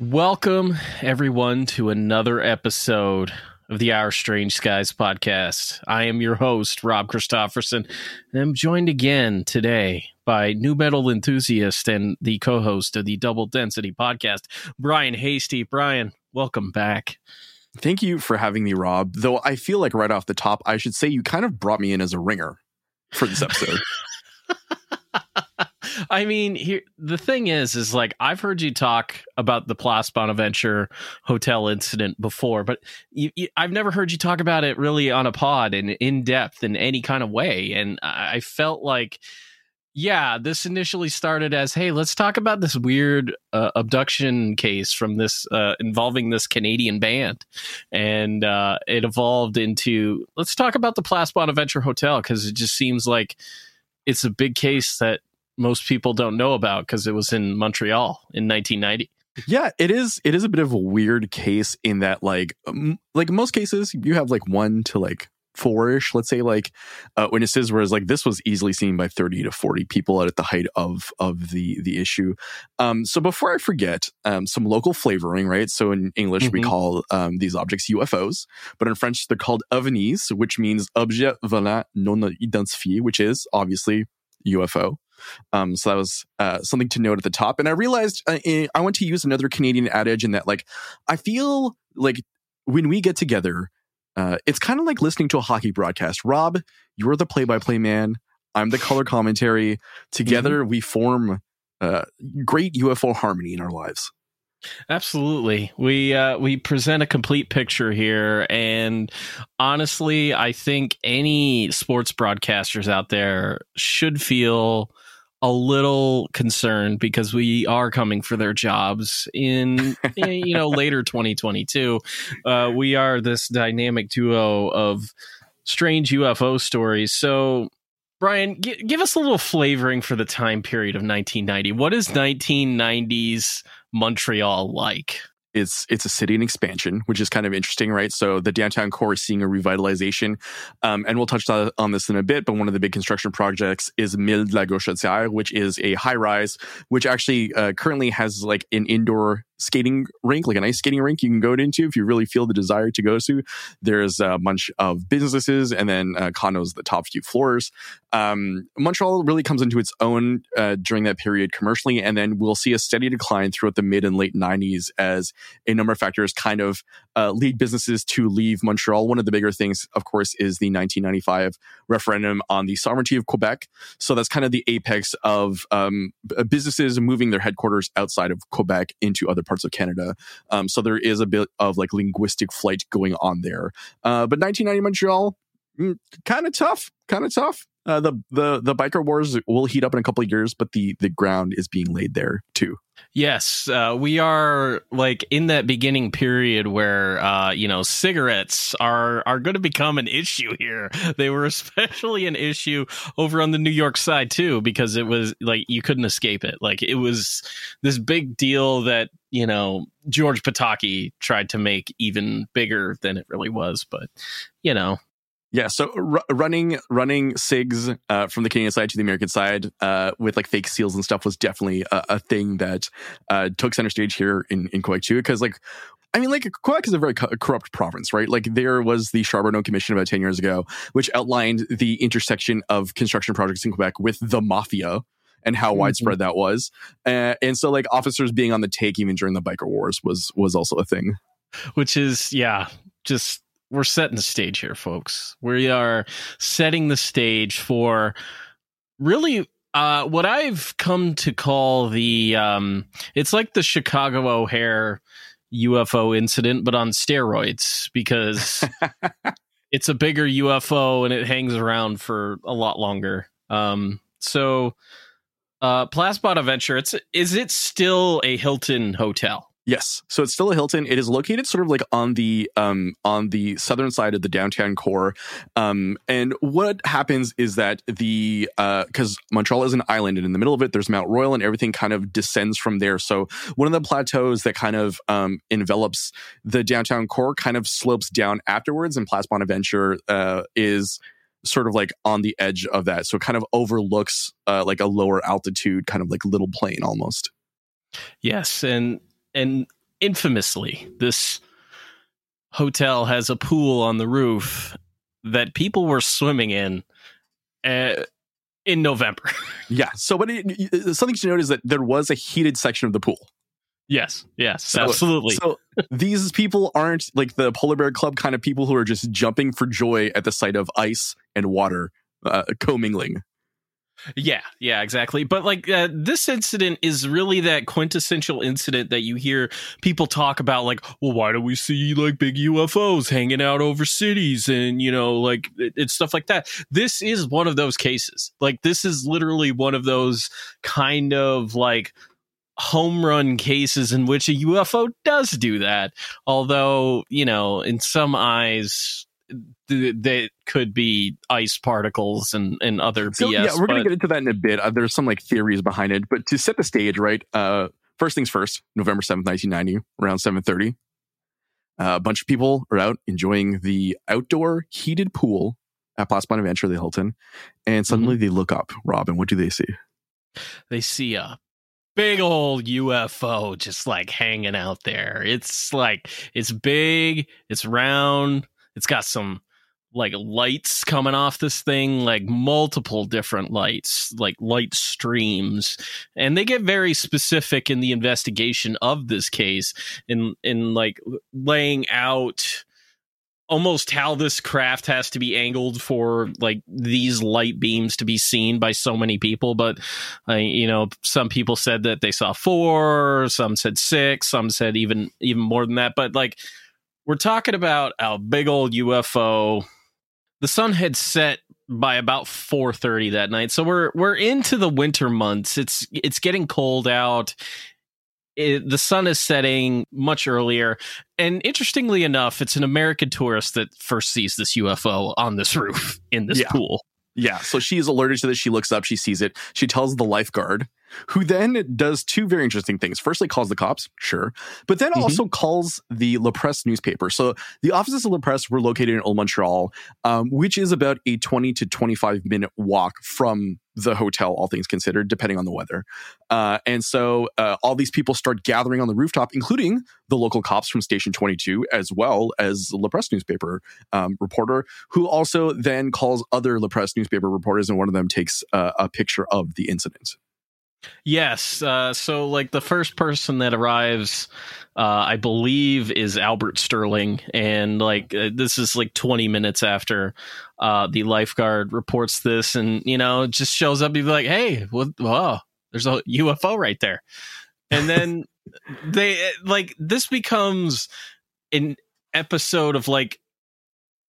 Welcome, everyone, to another episode of the Our Strange Skies podcast. I am your host, Rob Christofferson, and I'm joined again today by nu metal enthusiast and the co host of the Double Density podcast, Brian Hastie. Brian, welcome back. Thank you for having me, Rob. Though I feel like right off the top, I should say you kind of brought me in as a ringer for this episode. I mean, here the thing is, is like I've heard you talk about the Place Bonaventure hotel incident before, but you, you, I've never heard you talk about it really on a pod and in depth in any kind of way. And I felt like, yeah, this initially started as, hey, let's talk about this weird uh, abduction case from this uh, involving this Canadian band, and uh, it evolved into let's talk about the Place Bonaventure hotel because it just seems like it's a big case that most people don't know about because it was in Montreal in 1990. Yeah, it is. It is a bit of a weird case in that, like, um, like most cases, you have like one to like four-ish, let's say, like uh, witnesses. Whereas, like, this was easily seen by thirty to forty people at the height of of the the issue. Um, so before I forget, um, some local flavoring, right? So in English, mm-hmm. we call um, these objects UFOs, but in French, they're called ovnis, which means objet volant non identifié, which is obviously UFO. Um, so that was uh, something to note at the top. And I realized uh, eh, I want to use another Canadian adage in that, like, I feel like when we get together, uh, it's kind of like listening to a hockey broadcast. Rob, you're the play-by-play man. I'm the color commentary. Together, mm-hmm. we form uh, great UFO harmony in our lives. Absolutely. We uh, we present a complete picture here and honestly, I think any sports broadcasters out there should feel a little concerned because we are coming for their jobs in you know later 2022 uh, we are this dynamic duo of strange ufo stories. So brian g- give us a little flavoring for the time period of 1990 what is 1990s montreal like it's it's a city in expansion, which is kind of interesting, right? So the downtown core is seeing a revitalization, um, and we'll touch on this in a bit. But one of the big construction projects is Mille de la Gauchetière, which is a high rise, which actually uh, currently has like an indoor skating rink, like an ice skating rink you can go into if you really feel the desire to go to. There's a bunch of businesses and then uh, condos, the top few floors. Um, Montreal really comes into its own uh, during that period commercially, and then we'll see a steady decline throughout the mid and late 90s as a number of factors kind of uh, lead businesses to leave Montreal. One of the bigger things, of course, is the 1995 referendum on the sovereignty of Quebec. So that's kind of the apex of um, businesses moving their headquarters outside of Quebec into other parts of Canada. Um, so there is a bit of like linguistic flight going on there. Uh, but 1990 Montreal, kind of tough, kind of tough. Uh, the the the biker wars will heat up in a couple of years, but the the ground is being laid there too. Yes, uh, we are like in that beginning period where uh, you know cigarettes are are going to become an issue here. They were especially an issue over on the New York side too, because it was like you couldn't escape it. Like it was this big deal that you know George Pataki tried to make even bigger than it really was. But you know yeah, so r- running running SIGs uh, from the Canadian side to the American side uh, with like fake seals and stuff was definitely a, a thing that uh, took center stage here in, in Quebec too. Because like, I mean, like Quebec is a very co- corrupt province, right? Like there was the Charbonneau Commission about ten years ago, which outlined the intersection of construction projects in Quebec with the mafia and how mm-hmm. widespread that was. Uh, and so like officers being on the take even during the biker wars was was also a thing. Which is yeah, just we're setting the stage here, folks. We are setting the stage for really uh, what I've come to call the um, it's like the Chicago O'Hare UFO incident, but on steroids because it's a bigger UFO and it hangs around for a lot longer. Um, so, uh, Place Bonaventure, it's is it still a Hilton hotel? Yes. So it's still a Hilton. It is located sort of like on the um on the southern side of the downtown core. Um and what happens is that the uh cuz Montreal is an island and in the middle of it there's Mount Royal and everything kind of descends from there. So one of the plateaus that kind of um envelops the downtown core kind of slopes down afterwards and Place Bonaventure uh is sort of like on the edge of that. So it kind of overlooks uh like a lower altitude kind of like little plain almost. Yes, and and infamously, this hotel has a pool on the roof that people were swimming in uh, in November. yeah. So, but it, something to note is that there was a heated section of the pool. Yes, yes, so, absolutely. So these people aren't like the polar bear club kind of people who are just jumping for joy at the sight of ice and water uh, commingling. Yeah, yeah, exactly. But like uh, this incident is really that quintessential incident that you hear people talk about like, well, why do we see like big UFOs hanging out over cities and you know like it's stuff like that. This is one of those cases. Like this is literally one of those kind of like home run cases in which a UFO does do that. Although, you know, in some eyes th- that could be ice particles and, and other so, BS. Yeah, we're going to get into that in a bit. Uh, there's some like theories behind it, but to set the stage, right? Uh, first things first, November 7th, 1990, around 7.30, uh, a bunch of people are out enjoying the outdoor heated pool at Place Bonaventure, the Hilton, and suddenly mm-hmm. they look up. Robin, what do they see? They see a big old UFO just like hanging out there. It's like it's big, it's round, it's got some like lights coming off this thing, like multiple different lights, like light streams. And they get very specific in the investigation of this case in in like laying out almost how this craft has to be angled for like these light beams to be seen by so many people but uh, you know some people said that they saw four some said six some said even even more than that but like we're talking about a big old UFO. The sun had set by about 4:30 that night. So we're we're into the winter months. It's it's getting cold out. It, the sun is setting much earlier. And interestingly enough, it's an American tourist that first sees this UFO on this roof in this yeah. pool. Yeah. So she's alerted to this. She looks up, she sees it. She tells the lifeguard, who then does two very interesting things. Firstly, calls the cops, sure, but then mm-hmm. also calls the La Presse newspaper. So the offices of La Presse were located in Old Montreal, um, which is about a 20 to 25 minute walk from the hotel, all things considered, depending on the weather. Uh, and so uh, all these people start gathering on the rooftop, including the local cops from Station 22, as well as La Presse newspaper um, reporter, who also then calls other La Presse newspaper reporters, and one of them takes uh, a picture of the incident. Yes. Uh, so, like, the first person that arrives, uh, I believe, is Albert Sterling. And, like, uh, this is like 20 minutes after uh, the lifeguard reports this. And, you know, just shows up. He's like, hey, what? Whoa, there's a UFO right there. And then they, like, this becomes an episode of, like,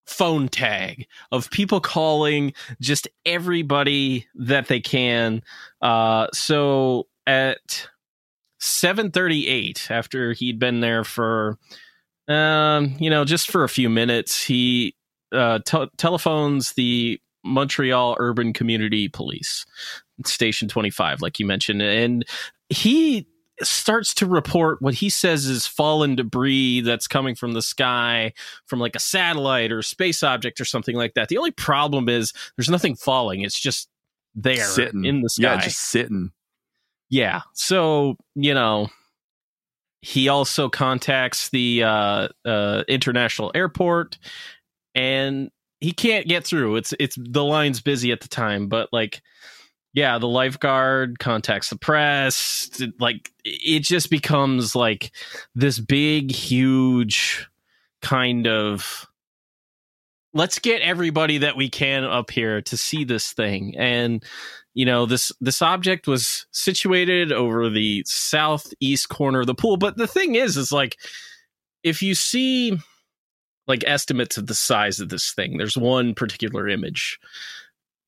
phone tag of people calling just everybody that they can. Uh, so at 7:38, after he'd been there for, um, you know, just for a few minutes, he uh, te- telephones the Montreal Urban Community Police, Station 25, like you mentioned, and he starts to report what he says is fallen debris that's coming from the sky from like a satellite or space object or something like that. The only problem is there's nothing falling. It's just there sitting in the sky. Yeah, just sitting. Yeah. So, you know, he also contacts the uh, uh, international airport and he can't get through. It's it's the line's busy at the time, but like yeah, the lifeguard contacts the press. Like it just becomes like this big, huge kind of let's get everybody that we can up here to see this thing. And you know, this this object was situated over the southeast corner of the pool. But the thing is, is like if you see like estimates of the size of this thing, there's one particular image.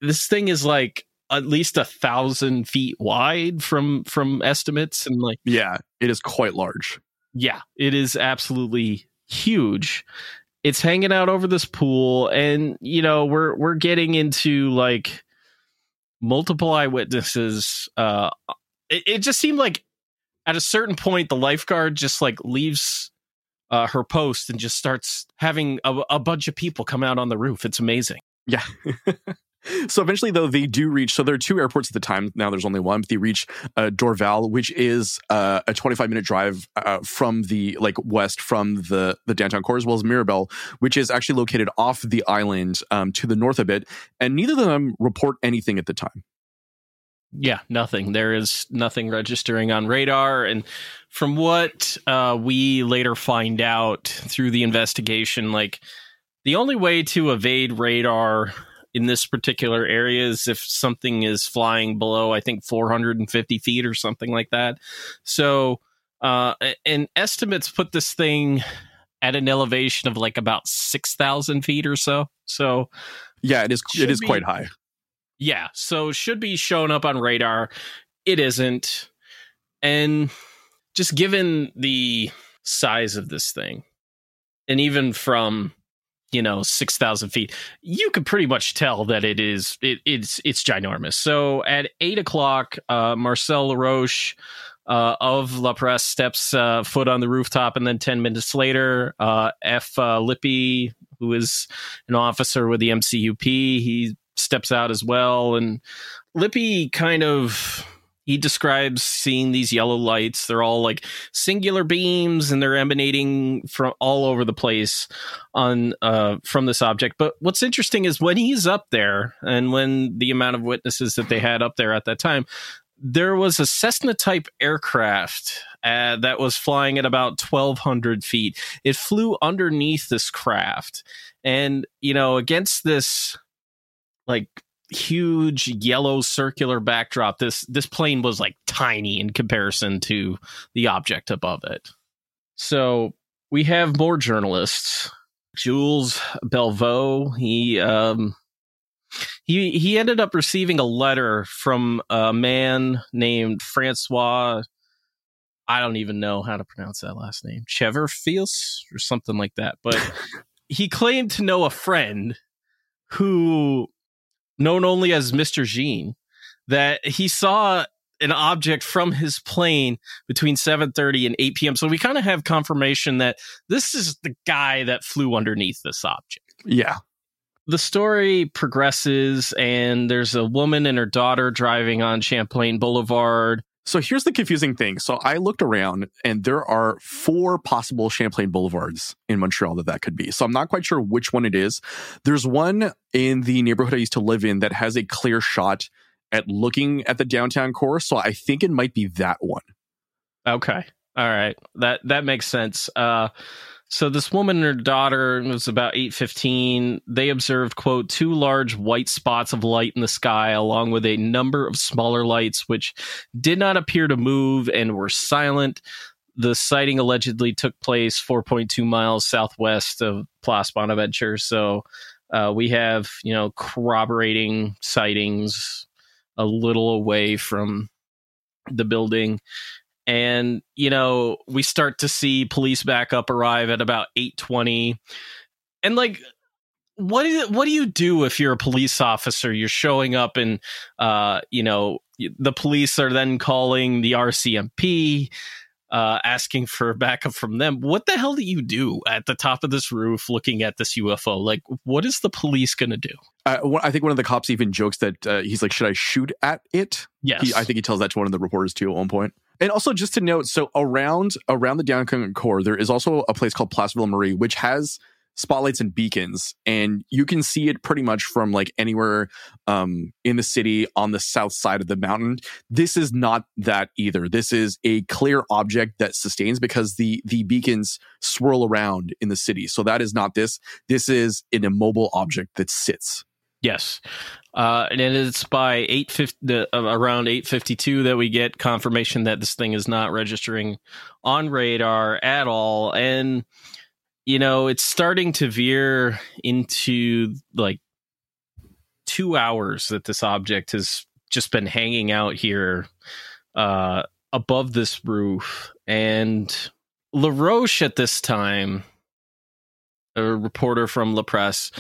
This thing is like at least a thousand feet wide from from estimates and like yeah it is quite large Yeah, it is absolutely huge. It's hanging out over this pool, and you know we're we're getting into like multiple eyewitnesses. Uh, it, it just seemed like at a certain point the lifeguard just like leaves uh, her post and just starts having a, a bunch of people come out on the roof. It's amazing. Yeah. so eventually, though, they do reach. So there are two airports at the time. Now there's only one, but they reach uh, Dorval, which is uh, a 25 minute drive uh, from the like west from the the downtown core, as well as Mirabel, which is actually located off the island um, to the north a bit. And neither of them report anything at the time. Yeah, nothing. There is nothing registering on radar. And from what uh, we later find out through the investigation, like the only way to evade radar in this particular area is if something is flying below, I think, 450 feet or something like that. So, uh, and estimates put this thing at an elevation of like about 6,000 feet or so. So, yeah, it is. It is be, quite high. Yeah, so should be showing up on radar. It isn't. And just given the size of this thing, and even from you know six thousand feet, you could pretty much tell that it is it, it's it's ginormous. So at eight o'clock, uh, Marcel Laroche uh, of La Presse steps uh, foot on the rooftop, and then ten minutes later, uh, F. Uh, Lippy, who is an officer with the MCUP, he steps out as well. And Lippy kind of he describes seeing these yellow lights. They're all like singular beams and they're emanating from all over the place on uh, from this object. But what's interesting is when he's up there and when the amount of witnesses that they had up there at that time, there was a Cessna type aircraft uh, that was flying at about 1200 feet. It flew underneath this craft. And, you know, against this like huge yellow circular backdrop this this plane was like tiny in comparison to the object above it. So we have more journalists. Jules belveau he um he he ended up receiving a letter from a man named francois i don't even know how to pronounce that last name cheverfius or something like that but he claimed to know a friend who known only as Mr. Jean, that he saw an object from his plane between 7:30 and 8 p.m. So we kind of have confirmation that this is the guy that flew underneath this object. Yeah. The story progresses and there's a woman and her daughter driving on Champlain Boulevard so here's the confusing thing. So I looked around and there are four possible Champlain Boulevards in Montreal that that could be. So I'm not quite sure which one it is. There's one in the neighborhood I used to live in that has a clear shot at looking at the downtown core. So I think it might be that one. Okay. All right. That that makes sense. Uh so this woman and her daughter was about 8:15. They observed quote two large white spots of light in the sky along with a number of smaller lights which did not appear to move and were silent. The sighting allegedly took place 4.2 miles southwest of Place Bonaventure. So uh, we have, you know, corroborating sightings a little away from the building and you know we start to see police backup arrive at about 8:20 and like what do you, what do you do if you're a police officer you're showing up and uh you know the police are then calling the RCMP uh, asking for backup from them. What the hell do you do at the top of this roof looking at this UFO? Like, what is the police going to do? Uh, I think one of the cops even jokes that uh, he's like, "Should I shoot at it?" Yes, he, I think he tells that to one of the reporters too at one point. And also, just to note, so around around the downtown core, there is also a place called Place Ville Marie, which has spotlights and beacons, and you can see it pretty much from like anywhere um, in the city on the south side of the mountain. This is not that either. This is a clear object that sustains because the the beacons swirl around in the city. So that is not this. This is an immobile object that sits. Yes, uh, and it's by eight fifty uh, around eight fifty two that we get confirmation that this thing is not registering on radar at all, and you know it's starting to veer into like two hours that this object has just been hanging out here uh, above this roof, and LaRoche at this time, a reporter from La Presse,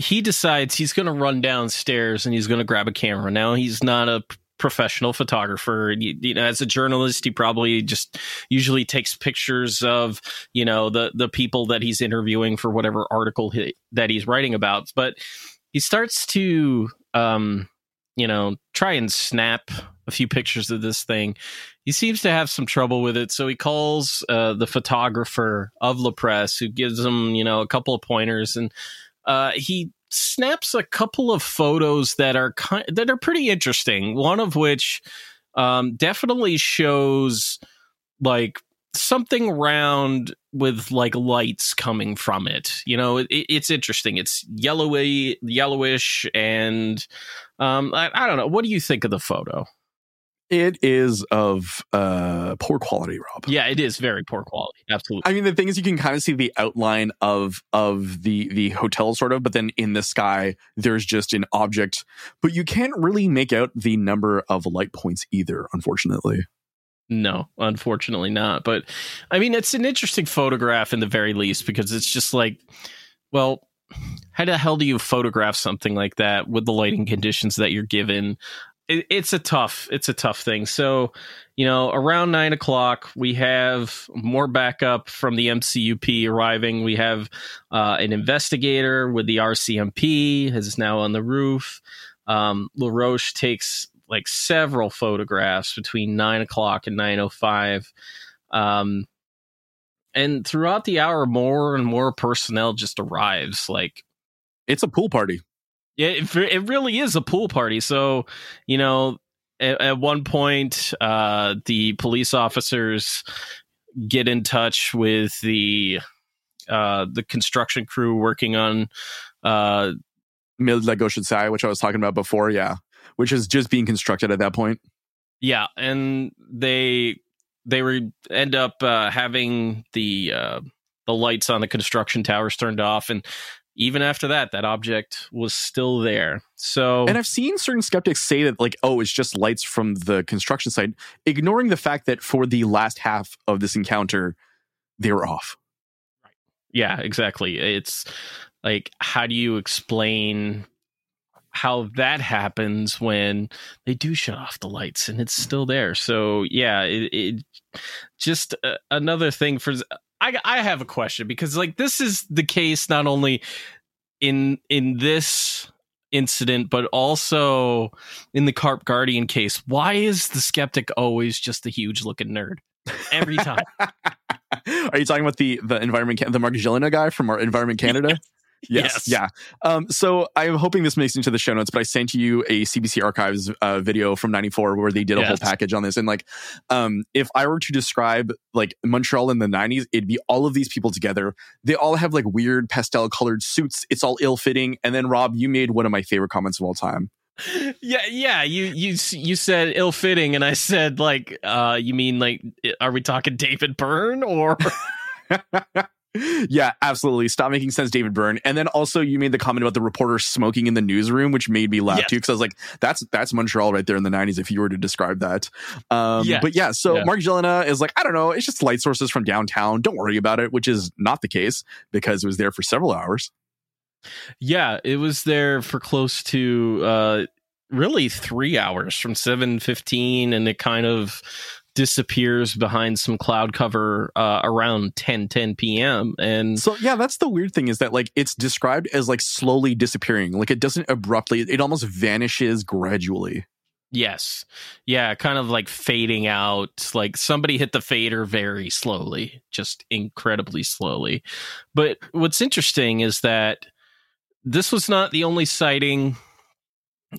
he decides he's going to run downstairs and he's going to grab a camera. Now he's not a professional photographer. You, you, know, as a journalist, he probably just usually takes pictures of you know the the people that he's interviewing for whatever article he, that he's writing about. But he starts to um, you know try and snap a few pictures of this thing. He seems to have some trouble with it, so he calls uh, the photographer of La Presse, who gives him you know a couple of pointers and. Uh, he snaps a couple of photos that are kind, that are pretty interesting. One of which um, definitely shows like something round with like lights coming from it. You know, it, it's interesting. It's yellowy, yellowish, and um, I, I don't know. What do you think of the photo? It is of uh, poor quality, Rob. Yeah, it is very poor quality. Absolutely. I mean, the thing is, you can kind of see the outline of of the the hotel, sort of, but then in the sky, there's just an object, but you can't really make out the number of light points either. Unfortunately. No, unfortunately not. But I mean, it's an interesting photograph in the very least because it's just like, well, how the hell do you photograph something like that with the lighting conditions that you're given? It, it's a tough it's a tough thing. So, you know, around nine o'clock, we have more backup from the MCUP arriving. We have uh, an investigator with the RCMP is now on the roof. Um, LaRoche takes like several photographs between nine o'clock and nine o five. Um, and throughout the hour, more and more personnel just arrives. Like it's a pool party. Yeah, it, it really is a pool party. So, you know, at, at one point, uh, the police officers get in touch with the uh, the construction crew working on uh, la which I was talking about before. Yeah, which is just being constructed at that point. Yeah, and they they were end up uh, having the uh, the lights on the construction towers turned off, and even after that, that object was still there. So, and I've seen certain skeptics say that, like, oh, it's just lights from the construction site, ignoring the fact that for the last half of this encounter, they were off. Right. Yeah, exactly. It's like, how do you explain how that happens when they do shut off the lights and it's still there? So, yeah, it, it just uh, another thing for I I have a question because like this is the case not only in in this incident but also in the Carp Guardian case. Why is the skeptic always just a huge looking nerd every time? Are you talking about the the environment the Mark Gilina guy from our Environment Canada? Yes. yes. Yeah. Um, so I'm hoping this makes into the show notes, but I sent you a CBC Archives uh, video from 94 where they did a yes. whole package on this. And like, um, if I were to describe like Montreal in the 90s, it'd be all of these people together. They all have like weird pastel colored suits. It's all ill fitting. And then Rob, you made one of my favorite comments of all time. Yeah, yeah. You you you said ill fitting, and I said like, uh, you mean like, are we talking David Byrne or? yeah, absolutely. Stop making sense, David Byrne. And then also you made the comment about the reporter smoking in the newsroom, which made me laugh yes. too, because I was like, that's that's Montreal right there in the 90s, if you were to describe that. Um yes. but yeah, so yeah. Mark Gilina is like, I don't know, it's just light sources from downtown. Don't worry about it, which is not the case because it was there for several hours. Yeah, it was there for close to uh really three hours from 7.15 and it kind of disappears behind some cloud cover uh, around 10 10 p.m and so yeah that's the weird thing is that like it's described as like slowly disappearing. Like it doesn't abruptly it almost vanishes gradually. Yes. Yeah kind of like fading out. Like somebody hit the fader very slowly just incredibly slowly. But what's interesting is that this was not the only sighting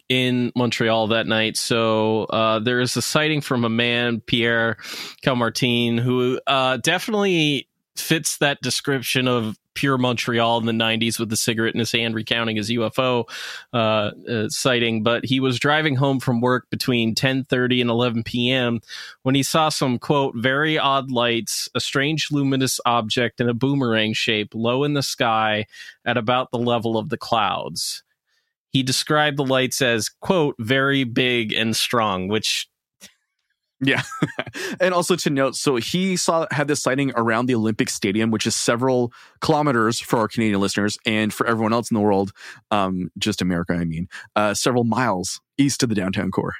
in Montreal that night. So uh, there is a sighting from a man, Pierre Calmartin, who uh, definitely fits that description of pure Montreal in the 90s with the cigarette in his hand recounting his UFO uh, uh, sighting. But he was driving home from work between 10.30 and 11 p.m. when he saw some, quote, very odd lights, a strange luminous object in a boomerang shape low in the sky at about the level of the clouds he described the lights as quote very big and strong which Yeah. and also to note, so he saw had this sighting around the Olympic Stadium, which is several kilometers for our Canadian listeners, and for everyone else in the world, um, just America, I mean, uh, several miles east of the downtown core.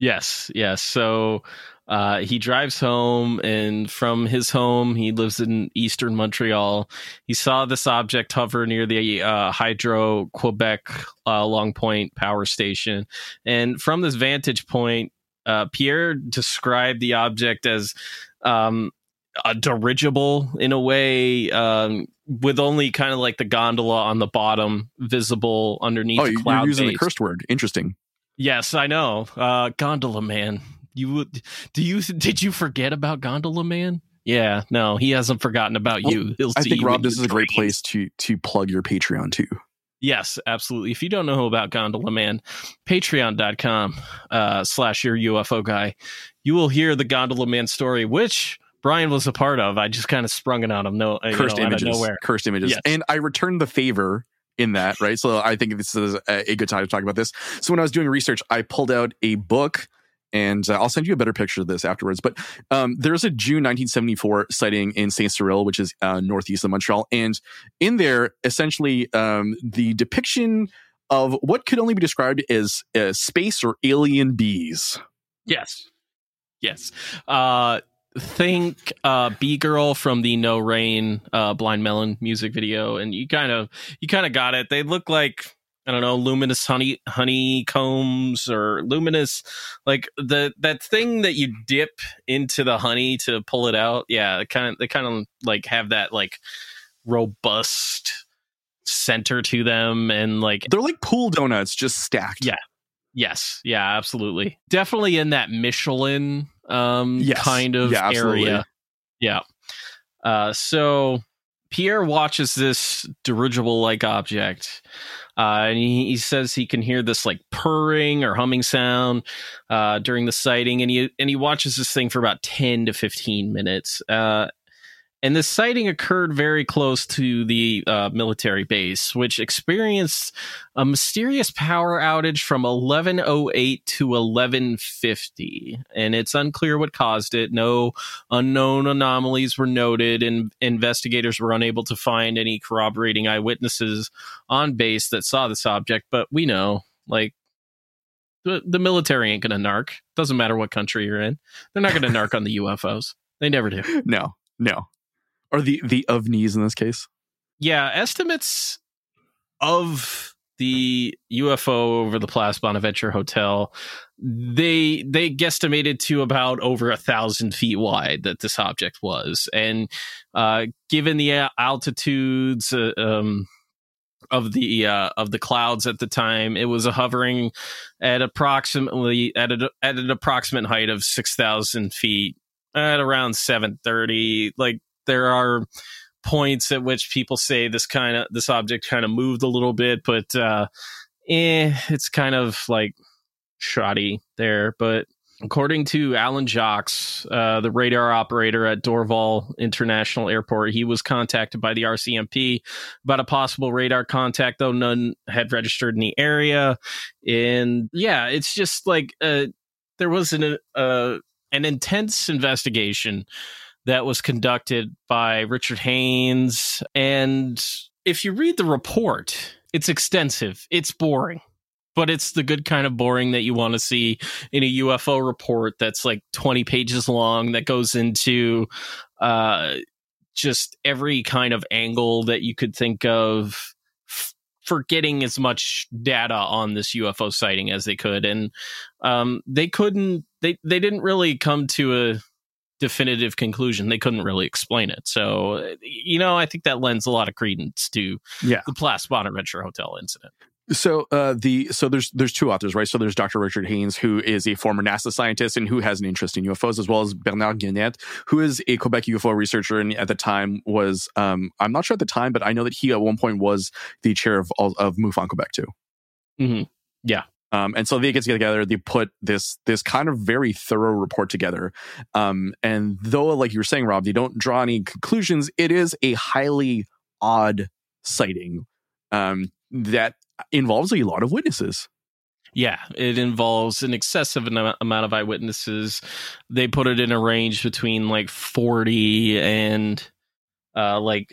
Yes, yes. So uh, he drives home, and from his home, he lives in eastern Montreal. He saw this object hover near the uh, Hydro Quebec uh, Long Point power station, and from this vantage point, uh, Pierre described the object as um, a dirigible in a way, um, with only kind of like the gondola on the bottom visible underneath. Oh, you're using base. the cursed word. Interesting. Yes, I know. Uh, gondola man. You would? Do you? Did you forget about Gondola Man? Yeah, no, he hasn't forgotten about Well, you. He'll I think you Rob, this is your a great place to to plug your Patreon too. Yes, absolutely. If you don't know about Gondola Man, patreon.com uh, slash your UFO guy, you will hear the Gondola Man story, which Brian was a part of. I just kind of sprung it on him no, you Cursed know, out of images. nowhere. Cursed images. Yes. And I returned the favor in that, right? So I think this is a, a good time to talk about this. So when I was doing research, I pulled out a book and uh, I'll send you a better picture of this afterwards. But um, there's a June 1974 sighting in Saint Cyril, which is uh, northeast of Montreal, and in there, essentially, um, the depiction of what could only be described as uh, space or alien bees. Yes. Yes. Uh, think uh, Bee Girl from the No Rain uh, Blind Melon music video, and you kind of you kind of got it. They look like I don't know luminous honey honeycombs or luminous like the that thing that you dip into the honey to pull it out. Yeah, kind of they kind of like have that like robust center to them and like They're like pool donuts, just stacked. Yeah. Yes, yeah, absolutely. Definitely in that Michelin um Yes. kind of Yeah, area. Yeah. Uh so Pierre watches this dirigible like object. Uh, and he, he says he can hear this like purring or humming sound uh, during the sighting, and he and he watches this thing for about ten to fifteen minutes. Uh, and this sighting occurred very close to the uh, military base, which experienced a mysterious power outage from 1108 to 1150. And it's unclear what caused it. No unknown anomalies were noted, and investigators were unable to find any corroborating eyewitnesses on base that saw this object. But we know, like, the, the military ain't going to narc. Doesn't matter what country you're in. They're not going to narc on the UFOs. They never do. No, no. Or the the ovnis in this case. yeah, estimates of the UFO over the Place Bonaventure Hotel, they they guesstimated to about over a thousand feet wide that this object was, and uh, given the altitudes. Uh, um, of the uh, of the clouds at the time, it was hovering at approximately at a, at an approximate height of six thousand feet at around seven thirty. Like there are points at which people say this kind of this object kind of moved a little bit, but uh, eh, it's kind of like shoddy there. But according to Alan Jacques, uh, the radar operator at Dorval International Airport, he was contacted by the RCMP about a possible radar contact, though none had registered in the area. And yeah, it's just like uh, there was an uh, an intense investigation that was conducted by Richard Haines. And if you read the report, it's extensive, it's boring, but it's the good kind of boring that you want to see in a UFO report that's like 20 pages long that goes into uh, just every kind of angle that you could think of. f- For getting as much data on this UFO sighting as they could, and um, they couldn't. They they didn't really come to a definitive conclusion. They couldn't really explain it. So, you know, I think that lends a lot of credence to Yeah. the Place Bonaventure Hotel incident. So uh, the so there's there's two authors, right? So there's Dr. Richard Haines, who is a former NASA scientist and who has an interest in UFOs, as well as Bernard Guénette, who is a Quebec UFO researcher and at the time was um, I'm not sure at the time, but I know that he at one point was the chair of of MUFON Quebec too. hmm Um, and so they get together, they put this this kind of very thorough report together. Um, and though, like you were saying, Rob, they don't draw any conclusions. It is a highly odd sighting um, that involves a lot of witnesses. Yeah, it involves an excessive amount of eyewitnesses. They put it in a range between like 40 and uh, like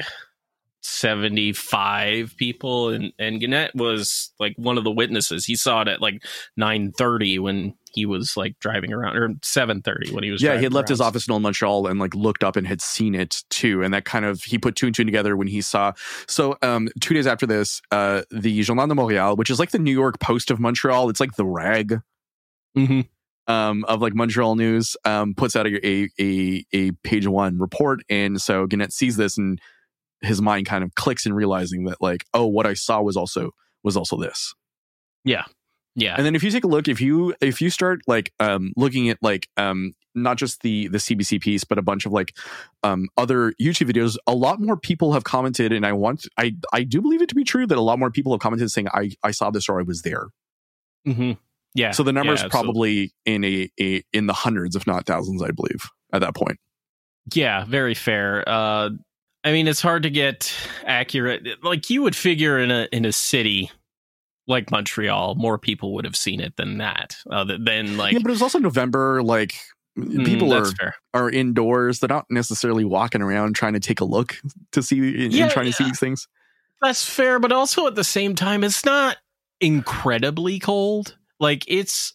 75 people and and Guénette was like one of the witnesses. He saw it at like 9:30 when he was like driving around or 7:30 when he was Yeah, he had left around. his office in Old Montreal and like looked up and had seen it too and that kind of he put two and two together when he saw So, um 2 days after this, uh the Journal de Montréal, which is like the New York Post of Montreal, it's like the rag Mhm. um, of like Montreal news, um, puts out a, a a a page one report, and so Gannett sees this, and his mind kind of clicks in realizing that like, oh, what I saw was also was also this. Yeah. Yeah. And then if you take a look, if you if you start like um, looking at like um, not just the the CBC piece, but a bunch of like um, other YouTube videos, a lot more people have commented, and I want I I do believe it to be true that a lot more people have commented saying I I saw this or I was there. mm-hmm. Yeah. So the number's yeah, probably in a, a in the hundreds, if not thousands, I believe, at that point. Yeah, very fair. Uh, I mean, it's hard to get accurate. Like you would figure in a in a city like Montreal, more people would have seen it than that. Other than like yeah, but it was also November. Like mm, people are that's fair. are indoors. They're not necessarily walking around trying to take a look to see and Yeah, trying to see these things. That's fair, but also at the same time, it's not incredibly cold. Like it's,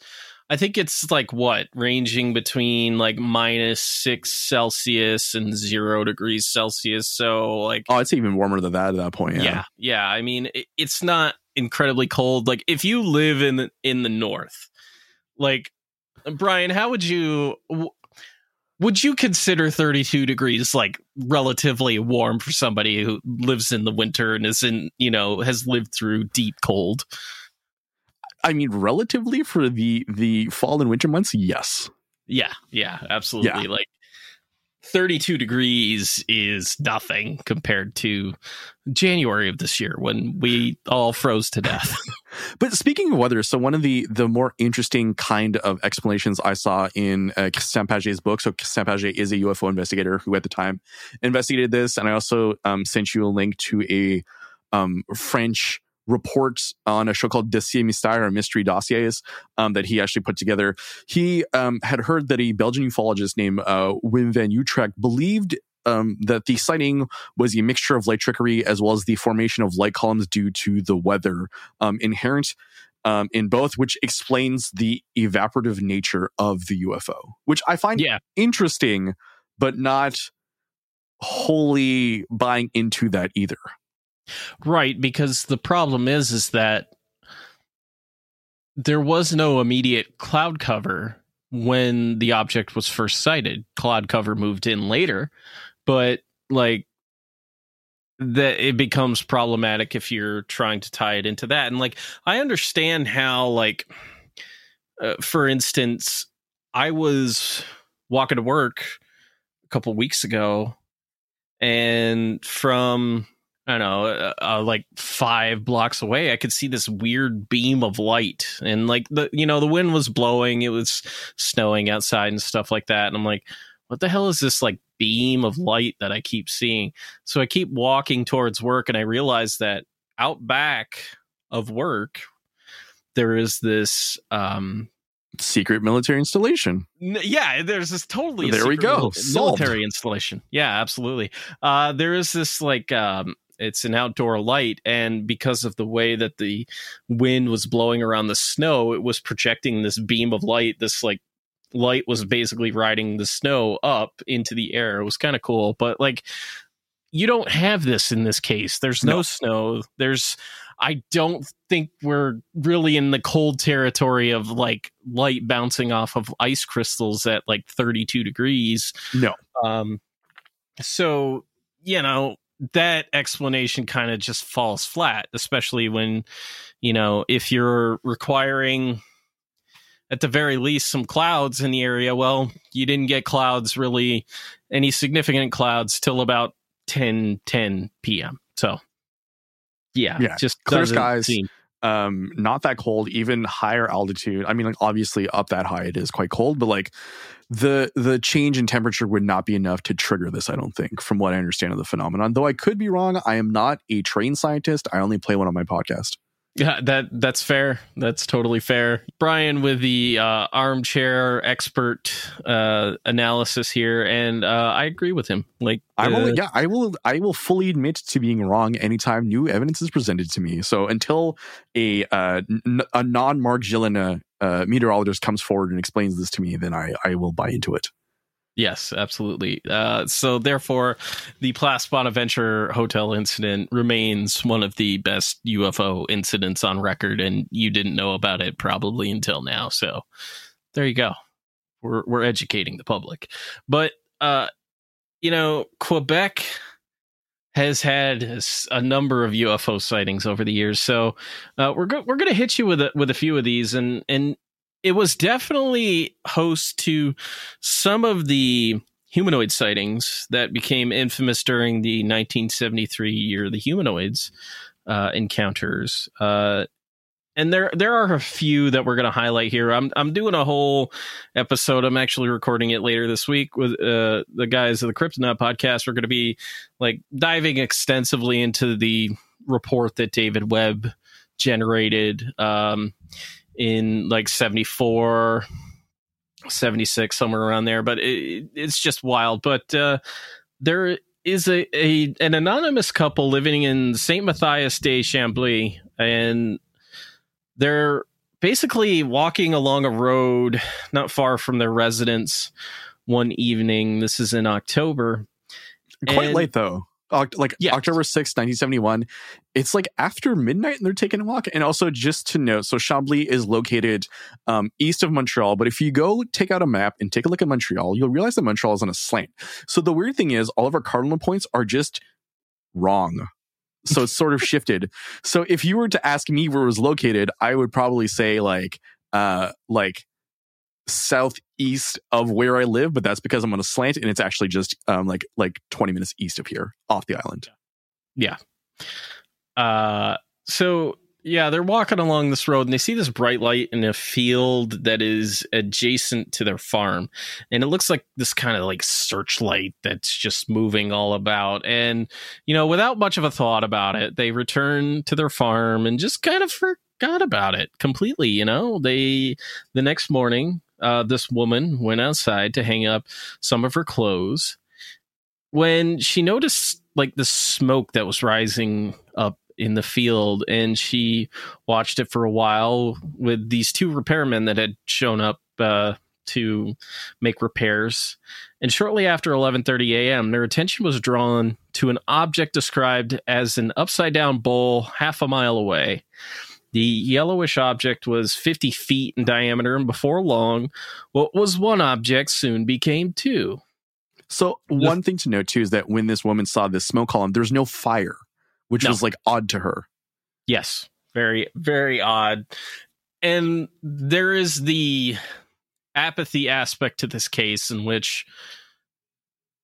I think it's like what ranging between like minus six Celsius and zero degrees Celsius. So like, Oh, it's even warmer than that at that point. yeah, Yeah. yeah. I mean, it, it's not incredibly cold. Like if you live in the, in the north, like Brian, how would you? w- Would you consider 32 degrees like relatively warm for somebody who lives in the winter and is in, you know, has lived through deep cold? I mean, relatively for the the fall and winter months, yes. Yeah, yeah, absolutely. Yeah. Like 32 degrees is nothing compared to January of this year when we all froze to death. But speaking of weather, so one of the the more interesting kind of explanations I saw in uh, Christian Page's book. So Christian Page is a UFO investigator who, at the time, investigated this, and I also um, sent you a link to a um, French report on a show called Dossier Mystère or Mystery Dossiers um, that he actually put together. He um, had heard that a Belgian ufologist named uh, Wim van Utrecht believed um, that the sighting was a mixture of light trickery as well as the formation of light columns due to the weather um, inherent um, in both, which explains the evaporative nature of the UFO, which I find yeah. interesting, but not wholly buying into that either. Right, because the problem is is that there was no immediate cloud cover when the object was first sighted. Cloud cover moved in later, but like that it becomes problematic if you're trying to tie it into that. And like I understand how like uh, for instance, I was walking to work a couple weeks ago and from I don't know, uh, uh, like five blocks away, I could see this weird beam of light, and like the you know the wind was blowing, it was snowing outside and stuff like that, and I'm like, what the hell is this like beam of light that I keep seeing? So I keep walking towards work, and I realize that out back of work there is this um Secret military installation. Yeah there's this totally There we go. mil- Solved. military installation yeah absolutely uh there is this like um it's an outdoor light and because of the way that the wind was blowing around the snow it was projecting this beam of light this like light was basically riding the snow up into the air it was kind of cool but like you don't have this in this case there's no, No. snow there's i don't think we're really in the cold territory of like light bouncing off of ice crystals at like 32 degrees No. um so you know that explanation kind of just falls flat especially when you know if you're requiring at the very least some clouds in the area well you didn't get clouds really any significant clouds till about 10 10 p.m so yeah, Yeah, just clear skies. seem- Um, not that cold, even higher altitude. I mean, like obviously up that high it is quite cold, but like the the change in temperature would not be enough to trigger this, I don't think, from what I understand of the phenomenon. Though I could be wrong. I am not a trained scientist. I only play one on my podcast. Yeah, that that's fair. That's totally fair. Brian with the uh, armchair expert uh, analysis here, and uh, I agree with him. Like, I'm only yeah, I will I will fully admit to being wrong anytime new evidence is presented to me. So until a uh, n- a non Mark Gillen uh, meteorologist comes forward and explains this to me, then I I will buy into it. Yes, absolutely. Uh, so, therefore, the Place Bonaventure hotel incident remains one of the best UFO incidents on record, and you didn't know about it probably until now. So, there you go. We're we're educating the public, but uh, you know, Quebec has had a number of UFO sightings over the years. So, uh, we're go- we're going to hit you with a, with a few of these, and and it was definitely host to some of the humanoid sightings that became infamous during the 1973 year the humanoids uh, encounters. Uh, and there there are a few that we're going to highlight here. I'm I'm doing a whole episode. I'm actually recording it later this week with uh, the guys of the Cryptonaut podcast. We're going to be like diving extensively into the report that David Webb generated. Um, in like 74 76 somewhere around there but it, it's just wild. But uh, there is a, a an anonymous couple living in St. Matthias de Chambly and they're basically walking along a road not far from their residence one evening. This is in October. Quite and, late though like yeah. October 6th, 1971. It's like after midnight and they're taking a walk. And also just to note, so Chambly is located um, east of Montreal, but if you go take out a map and take a look at Montreal, you'll realize that Montreal is on a slant. So the weird thing is all of our cardinal points are just wrong. So it's sort of shifted. So if you were to ask me where it was located, I would probably say like uh like southeast of where I live, but that's because I'm on a slant and it's actually just um, like like 20 minutes east of here off the island. Yeah. Uh so yeah, they're walking along this road and they see this bright light in a field that is adjacent to their farm. And it looks like this kind of like searchlight that's just moving all about. And, you know, without much of a thought about it, they return to their farm and just kind of forgot about it completely. You know, they, the next morning, uh, this woman went outside to hang up some of her clothes when she noticed like the smoke that was rising up in the field and she watched it for a while with these two repairmen that had shown up uh, to make repairs and shortly after 11:30 a.m. their attention was drawn to an object described as an upside down bowl half a mile away the yellowish object was 50 feet in diameter, and before long, what was one object soon became two. So, one thing to note too is that when this woman saw this smoke column, there's no fire, which no. was like odd to her. Yes, very, very odd. And there is the apathy aspect to this case in which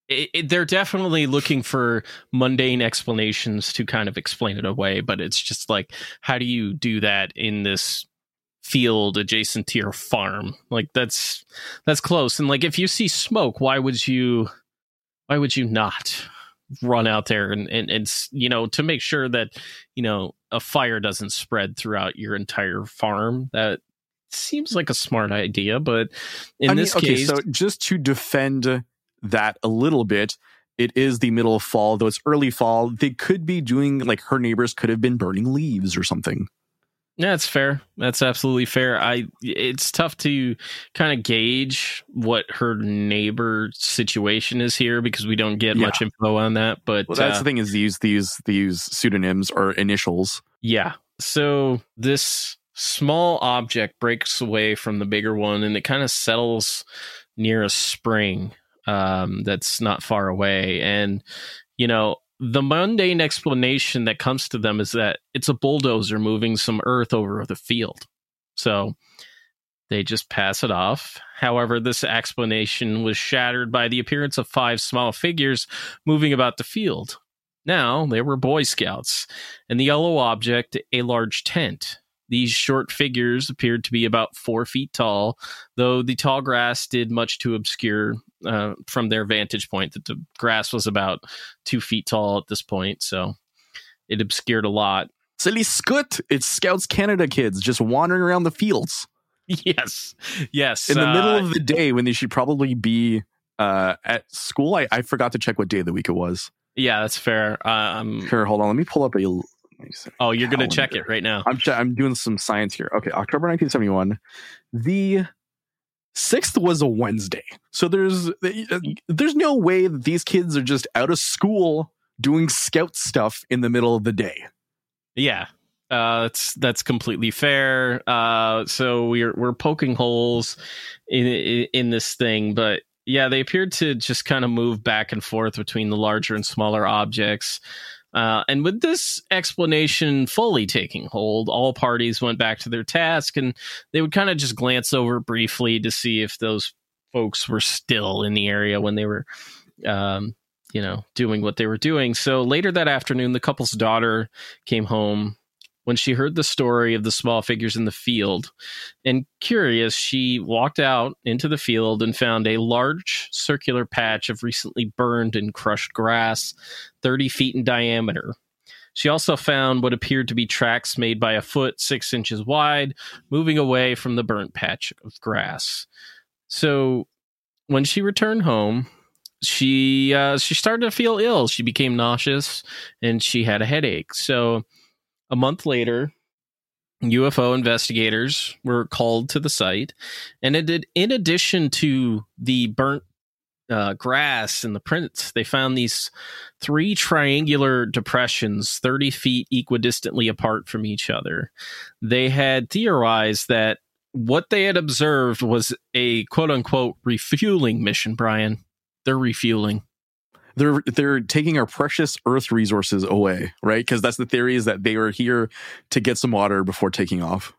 it, it, they're definitely looking for mundane explanations to kind of explain it away, but it's just like, how do you do that in this field adjacent to your farm? Like that's that's close. And like if you see smoke, why would you why would you not run out there and, and, and you know to make sure that you know a fire doesn't spread throughout your entire farm? That seems like a smart idea, but in I this mean, okay, case, so just to defend that a little bit. It is the middle of fall, though it's early fall. They could be doing like her neighbors could have been burning leaves or something. Yeah, that's fair. That's absolutely fair. I it's tough to kind of gauge what her neighbor situation is here because we don't get yeah. much info on that. But well, that's uh, the thing is these these these pseudonyms or initials. Yeah. So this small object breaks away from the bigger one and it kind of settles near a spring um, that's not far away. And, you know, the mundane explanation that comes to them is that it's a bulldozer moving some earth over the field. So they just pass it off. However, this explanation was shattered by the appearance of five small figures moving about the field. Now they were Boy Scouts, and the yellow object, a large tent. These short figures appeared to be about four feet tall, though the tall grass did much to obscure uh, from their vantage point that the grass was about two feet tall at this point, so it obscured a lot. Les Scouts. It's Scouts Canada kids just wandering around the fields. Yes, yes. In the uh, middle of the day when they should probably be uh, at school. I, I forgot to check what day of the week it was. yeah, that's fair. Um, Here, hold on. Let me pull up a. let me see. oh, you're gonna check it right now. I'm che- I'm doing some science here. Okay, October 1971. The sixth was a Wednesday, so there's there's no way that these kids are just out of school doing scout stuff in the middle of the day. Yeah. Uh, that's that's completely fair. Uh, so we're we're poking holes in, in in this thing, but yeah, they appeared to just kind of move back and forth between the larger and smaller objects. Uh, and with this explanation fully taking hold, all parties went back to their task, and they would kind of just glance over briefly to see if those folks were still in the area when they were, um, you know, doing what they were doing. So later that afternoon, the couple's daughter came home when she heard the story of the small figures in the field. And curious, she walked out into the field and found a large circular patch of recently burned and crushed grass, 30 feet in diameter. She also found what appeared to be tracks made by a foot six inches wide, moving away from the burnt patch of grass. So when she returned home, she uh, she started to feel ill. She became nauseous and she had a headache. So a month later, UFO investigators were called to the site, and it did. In addition to the burnt uh, grass and the prints, they found these three triangular depressions, thirty feet equidistantly apart from each other. They had theorized that what they had observed was a quote unquote refueling mission. Brian, they're refueling. They're they're taking our precious Earth resources away, right? Because that's the theory is that they were here to get some water before taking off.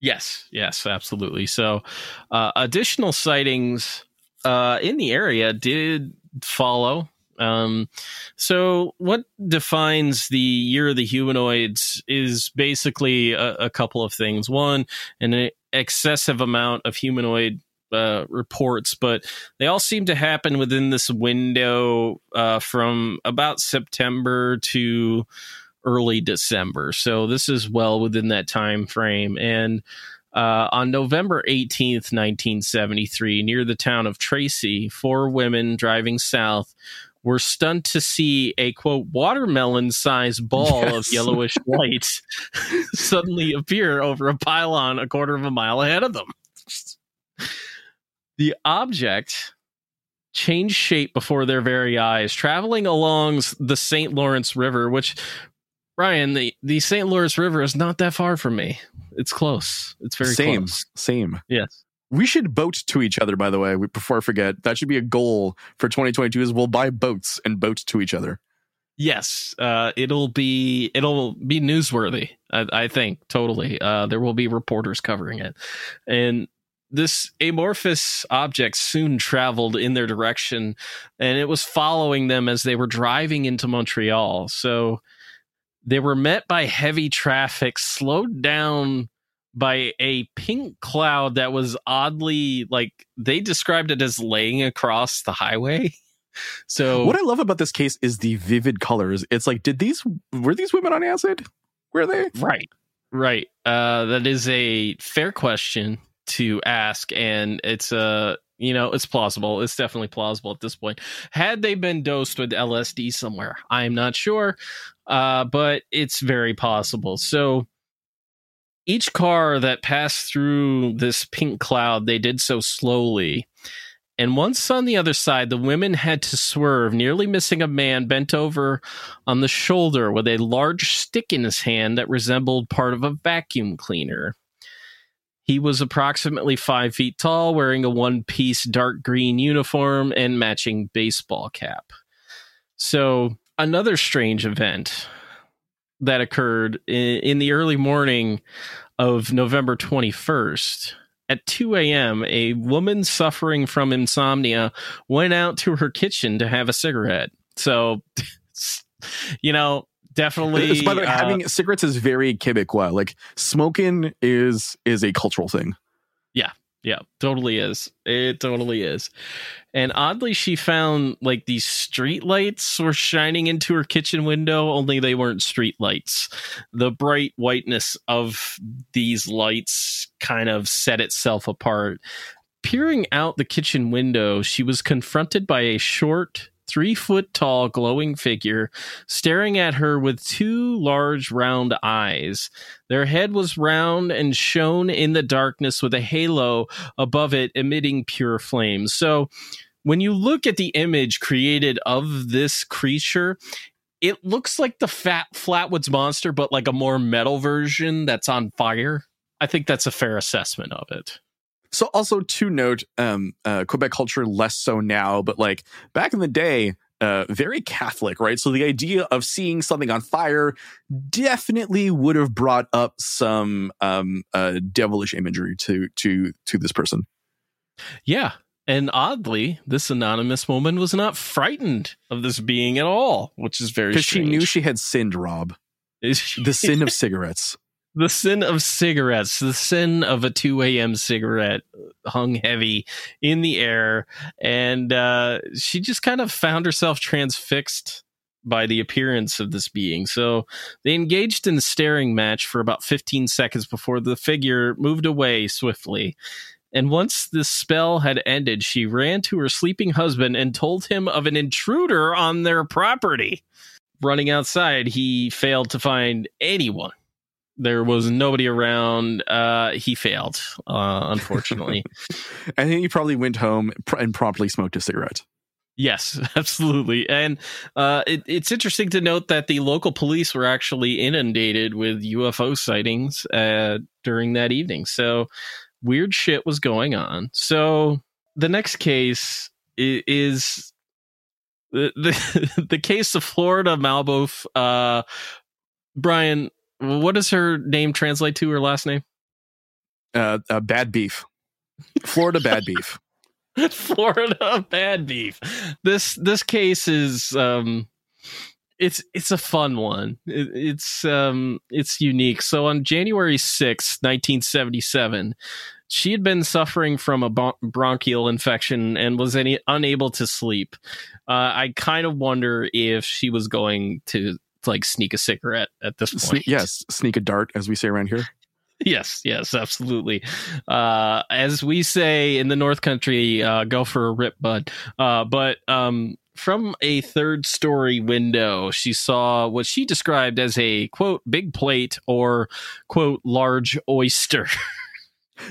Yes, yes, absolutely. So, uh, additional sightings uh, in the area did follow. Um, so, what defines the year of the humanoids is basically a, a couple of things. One, an excessive amount of humanoid uh, reports, but they all seem to happen within this window uh, from about September to early December. So this is well within that time frame. And uh, on November 18th, 1973, near the town of Tracy, four women driving south were stunned to see a quote watermelon sized ball Yes. of yellowish light suddenly appear over a pylon a quarter of a mile ahead of them. The object changed shape before their very eyes, traveling along the St. Lawrence River, which, Ryan, the, the St. Lawrence River is not that far from me. It's close. It's very same, close. same. Yes. We should boat to each other. By the way, we, before I forget, that should be a goal for 2022. Is we'll buy boats and boat to each other. Yes, uh, it'll be it'll be newsworthy. I, I think totally. Uh, there will be reporters covering it, and this amorphous object soon traveled in their direction, and it was following them as they were driving into Montreal. So they were met by heavy traffic, slowed down by a pink cloud that was oddly like they described it as laying across the highway. So What I love about this case is the vivid colors. It's like, did these were these women on acid? Were they? Right. Right. Uh, that is a fair question to ask, and it's uh, you know, it's plausible. It's definitely plausible at this point. Had they been dosed with LSD somewhere, I'm not sure, uh, but it's very possible. So each car that passed through this pink cloud, they did so slowly. And once on the other side, the women had to swerve, nearly missing a man bent over on the shoulder with a large stick in his hand that resembled part of a vacuum cleaner. He was approximately five feet tall, wearing a one piece dark green uniform and matching baseball cap. So, another strange event that occurred in, in the early morning of November 21st. At 2 a.m., a woman suffering from insomnia went out to her kitchen to have a cigarette. So, you know, definitely. By the way, uh, having cigarettes is very Quebecois. Like smoking is is a cultural thing. Yeah, yeah, totally is. It totally is. And oddly, she found like these street lights were shining into her kitchen window, only they weren't street lights. The bright whiteness of these lights kind of set itself apart. Peering out the kitchen window, she was confronted by a short, three foot tall glowing figure staring at her with two large round eyes. Their head was round and shone in the darkness with a halo above it emitting pure flame. So when you look at the image created of this creature, it looks like the fat Flatwoods monster, but like a more metal version that's on fire. I think that's a fair assessment of it. So also to note, um, uh, Quebec culture less so now, but like back in the day, uh, very Catholic, right? So the idea of seeing something on fire definitely would have brought up some um, uh, devilish imagery to to to this person. Yeah, and oddly, this anonymous woman was not frightened of this being at all, which is very because she knew she had sinned. Rob, the sin of cigarettes the sin of cigarettes, the sin of a 2 a.m. cigarette hung heavy in the air. And uh, she just kind of found herself transfixed by the appearance of this being. So they engaged in a staring match for about 15 seconds before the figure moved away swiftly. And once the spell had ended, she ran to her sleeping husband and told him of an intruder on their property. Running outside, he failed to find anyone there was nobody around. Uh, he failed, uh, unfortunately. I think he probably went home and promptly smoked a cigarette. Yes, absolutely. And uh, it, it's interesting to note that the local police were actually inundated with UFO sightings uh, during that evening. So weird shit was going on. So the next case is, the, the, the case of Florida Malboeuf. Uh, Brian, what does her name translate to? Her last name? Uh, uh bad beef. Florida bad beef. Florida bad beef. This this case is um it's it's a fun one. It, it's um it's unique. So on January 6, 1977, she had been suffering from a bronchial infection and was any, unable to sleep. Uh, I kind of wonder if she was going to like sneak a cigarette at this point. Sne- yes, sneak a dart, as we say around here. Yes, yes, absolutely. Uh, as we say in the North Country, uh, go for a rip, bud. Uh, but um, from a third story window, she saw what she described as a quote big plate or quote large oyster.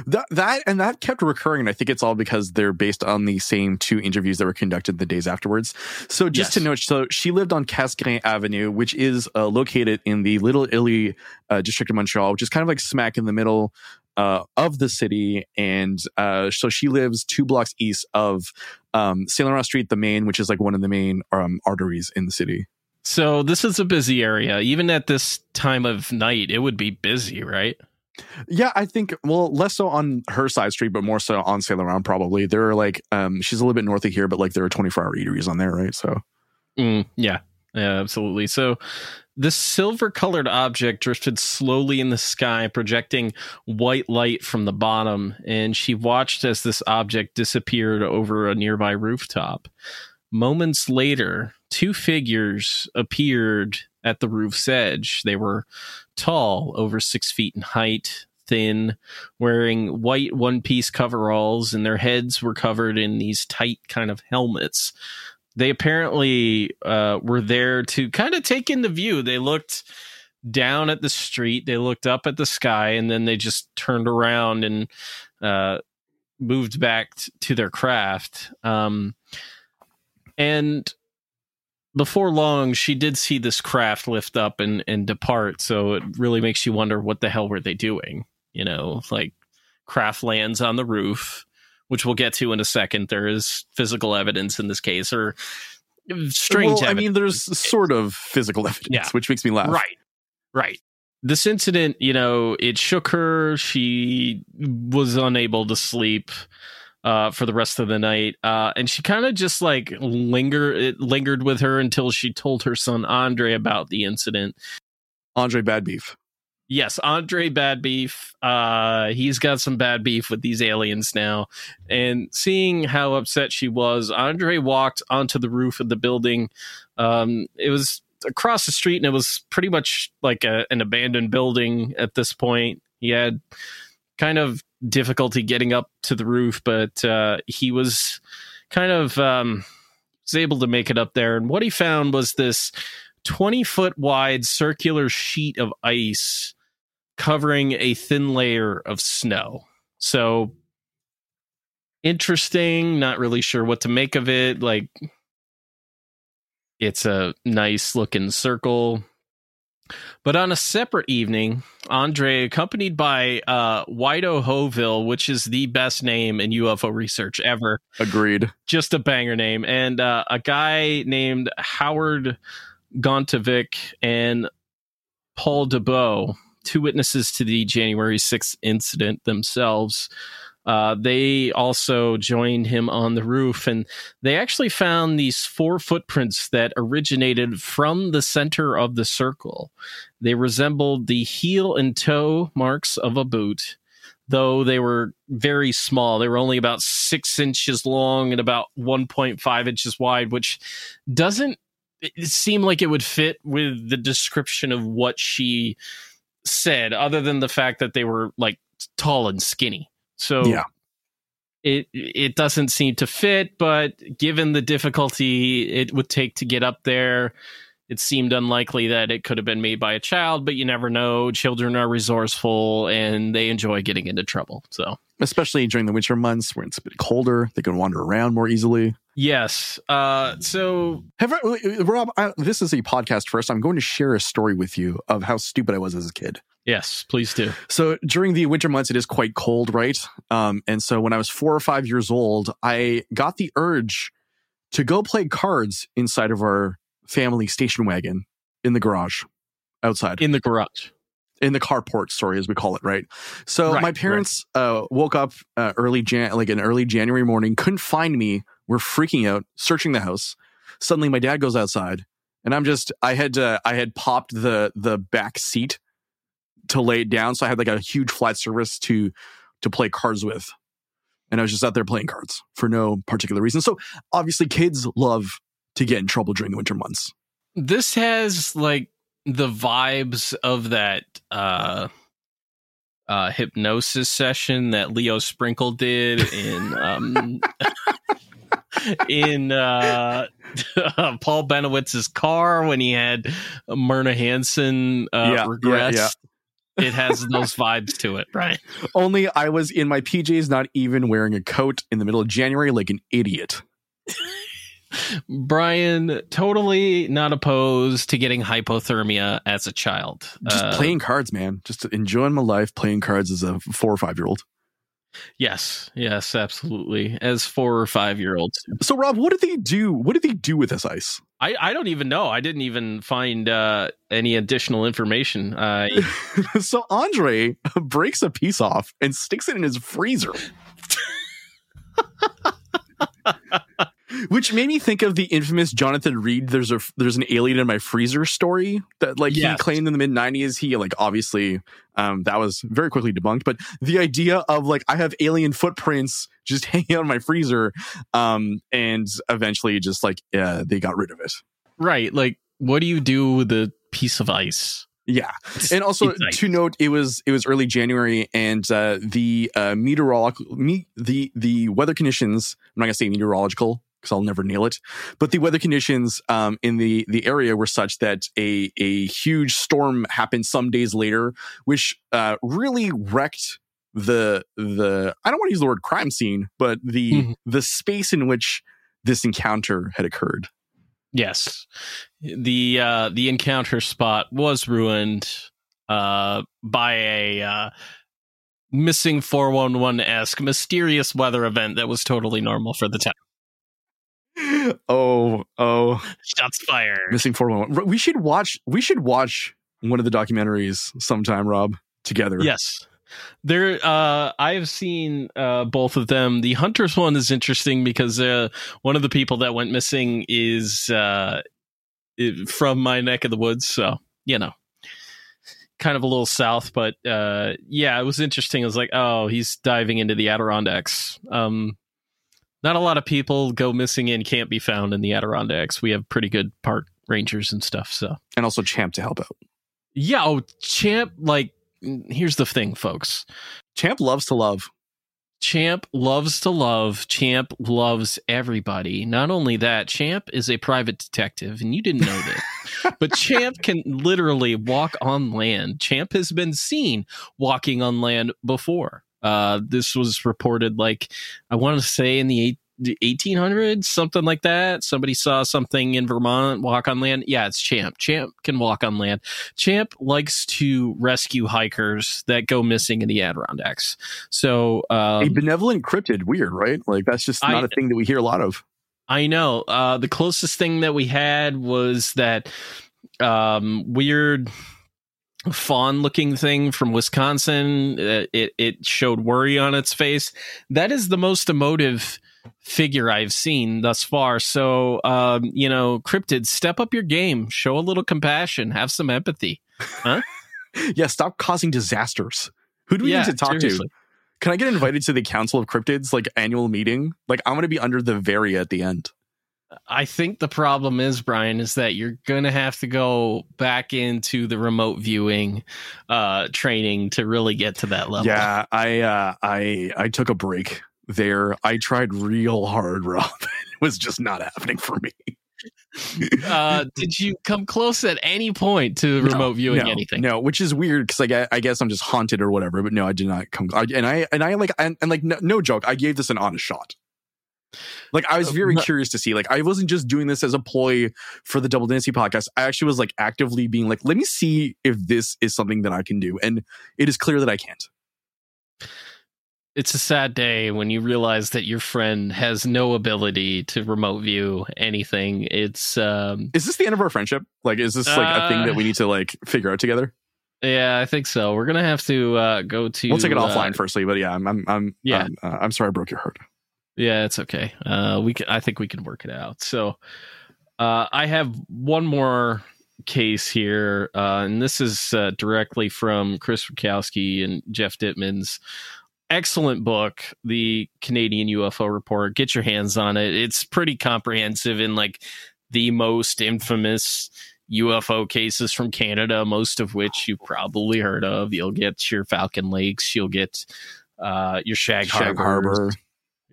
That that and that kept recurring. And I think it's all because they're based on the same two interviews that were conducted the days afterwards. So just yes. to note, so she lived on Casgrain Avenue, which is uh, located in the Little Italy uh, district of Montreal, which is kind of like smack in the middle uh, of the city. And uh, so she lives two blocks east of um, Saint Laurent Street, the main, which is like one of the main um, arteries in the city. So this is a busy area. Even at this time of night, it would be busy, right? Yeah, I think well, less so on her side street, but more so on Saint Laurent. Probably there are like um, she's a little bit north of here, but like there are twenty four hour eateries on there, right? So, mm, yeah, yeah, absolutely. So, this silver colored object drifted slowly in the sky, projecting white light from the bottom, and she watched as this object disappeared over a nearby rooftop. Moments later, two figures appeared at the roof's edge. They were tall, over six feet in height, thin, wearing white one piece coveralls, and their heads were covered in these tight kind of helmets. They apparently uh, were there to kind of take in the view. They looked down at the street, they looked up at the sky, and then they just turned around and uh, moved back t- to their craft. Um, and before long, she did see this craft lift up and, and depart. So it really makes you wonder what the hell were they doing? You know, like craft lands on the roof, which we'll get to in a second. There is physical evidence in this case, or strange. Well, I mean, there's sort of physical evidence, yeah. which makes me laugh. Right, right. This incident, you know, it shook her. She was unable to sleep uh, for the rest of the night. Uh, and she kind of just like linger it lingered with her until she told her son Andre about the incident. Andre Bad Beef. Yes, Andre Bad Beef. Uh, he's got some bad beef with these aliens now. And seeing how upset she was, Andre walked onto the roof of the building. Um, it was across the street, and it was pretty much like a, an abandoned building at this point. He had kind of difficulty getting up to the roof, but uh, he was kind of um, was able to make it up there. And what he found was this 20 foot wide circular sheet of ice covering a thin layer of snow. So interesting, not really sure what to make of it. Like it's a nice looking circle. But on a separate evening, Andre, accompanied by uh, Wido Hoville, which is the best name in UFO research ever. Agreed. Just a banger name. And uh, a guy named Howard Gontovic and Paul DeBow, two witnesses to the January 6th incident themselves. Uh, they also joined him on the roof, and they actually found these four footprints that originated from the center of the circle. They resembled the heel and toe marks of a boot, though they were very small. They were only about six inches long and about 1.5 inches wide, which doesn't seem like it would fit with the description of what she said, other than the fact that they were like tall and skinny. So Yeah. it it doesn't seem to fit, but given the difficulty it would take to get up there, it seemed unlikely that it could have been made by a child, but you never know. Children are resourceful and they enjoy getting into trouble. So Especially during the winter months when it's a bit colder, they can wander around more easily. yes. Uh so Have I, Rob? I, this is a podcast first. I'm going to share a story with you of how stupid I was as a kid. yes, please do. So during the winter months, it is quite cold, right? Um, and so when I was four or five years old, I got the urge to go play cards inside of our family station wagon in the garage outside. In the garage. in the carport sorry as we call it right? So Right, my parents uh, woke up uh, early jan like an early january morning couldn't find me we're freaking out searching the house. Suddenly my dad goes outside and i'm just i had to i had popped the the back seat to lay it down so i had like a huge flat surface to to play cards with. And i was just out there playing cards for no particular reason. So obviously kids love to get in trouble during the winter months This has like the vibes of that uh uh hypnosis session that Leo Sprinkle did in um in uh Paul Bennewitz's car when he had Myrna Hansen uh Yeah, yeah, regress. yeah. It has those vibes to it, right? Only I was in my PJs, not even wearing a coat in the middle of January like an idiot. Brian totally not opposed to getting hypothermia as a child. Just Uh, playing cards, man. Just enjoying my life playing cards as a four or five year old. Yes, yes, absolutely. As four or five year olds. So, Rob, what did they do? What did they do with this ice? I, I don't even know. I didn't even find uh, any additional information. Uh, so, Andre breaks a piece off and sticks it in his freezer. Which made me think of the infamous Jonathan Reed. There's a there's an alien in my freezer story that like he claimed in the mid '90s. He like obviously um, that was very quickly debunked. But the idea of like I have alien footprints just hanging out in my freezer, um, and eventually just like uh, they got rid of it. right. Like, what do you do with a piece of ice? Yeah, and also to note, it was it was early January, and uh, the uh, meteorological me, the the weather conditions. I'm not gonna say meteorological because I'll never nail it, but the weather conditions um, in the the area were such that a a huge storm happened some days later, which uh, really wrecked the the I don't want to use the word crime scene, but the Mhm. the space in which this encounter had occurred. Yes, the uh, the encounter spot was ruined uh, by a uh, missing four one one esque mysterious weather event that was totally normal for the time. Oh, oh, Shots fired. Missing 411. We should watch we should watch one of the documentaries sometime, Rob, together. Yes. There uh I have seen uh both of them. The Hunters one is interesting because uh one of the people that went missing is uh from my neck of the woods, so you know. kind of a little south, but uh, yeah, it was interesting. It was like, oh, he's diving into the Adirondacks. Um, not a lot of people go missing and can't be found in the Adirondacks. We have pretty good park rangers and stuff. So, and also Champ to help out. Yeah. Oh, Champ. Like, here's the thing, folks. Champ loves to love. Champ loves to love. Champ loves everybody. Not only that, Champ is a private detective, and you didn't know that. but Champ can literally walk on land. Champ has been seen walking on land before. Uh, this was reported, like I want to say, in the 1800s, something like that. Somebody saw something in Vermont walk on land. Yeah, it's Champ. Champ can walk on land. Champ likes to rescue hikers that go missing in the Adirondacks. So, um, a benevolent cryptid, weird, right? Like that's just not I, a thing that we hear a lot of. I know. Uh, the closest thing that we had was that um, weird fawn looking thing from Wisconsin. Uh, it it showed worry on its face. That is the most emotive figure I've seen thus far. So, um, you know, cryptids, step up your game, show a little compassion, have some empathy. Huh? yeah, stop causing disasters. Who do we yeah, need to talk seriously. to? Can I get invited to the Council of Cryptids like annual meeting? Like I'm going to be under the very at the end. I think the problem is, Brian, is that you're going to have to go back into the remote viewing uh, training to really get to that level. Yeah, I uh, I I took a break there. I tried real hard, Rob. it was just not happening for me. uh, did you come close at any point to remote no, viewing no, anything? No, which is weird because I, I guess I'm just haunted or whatever. But no, I did not come. I, and I and I like and, and like no, no, joke. I gave this an honest shot. Like I was uh, very uh, curious to see. Like I wasn't just doing this as a ploy for the Double Density podcast. I actually was like actively being like, let me see if this is something that I can do, and it is clear that I can't it's a sad day when you realize that your friend has no ability to remote view anything. It's um Is this the end of our friendship? Like is this like uh, a thing that we need to like figure out together? Yeah, I think so. We're gonna have to uh go to We'll take it uh, offline firstly, but yeah, I'm I'm I'm yeah. I'm, uh, I'm sorry I broke your heart. Yeah, it's okay. Uh we can I think we can work it out. So uh I have one more case here, uh, and this is uh, directly from Chris Rutkowski and Geoff Dittman's excellent book, the Canadian UFO Report. Get your hands on it. It's pretty comprehensive in like the most infamous UFO cases from Canada, most of which you've probably heard of. You'll get your Falcon Lakes, you'll get uh, your Shag, Shag Harbor.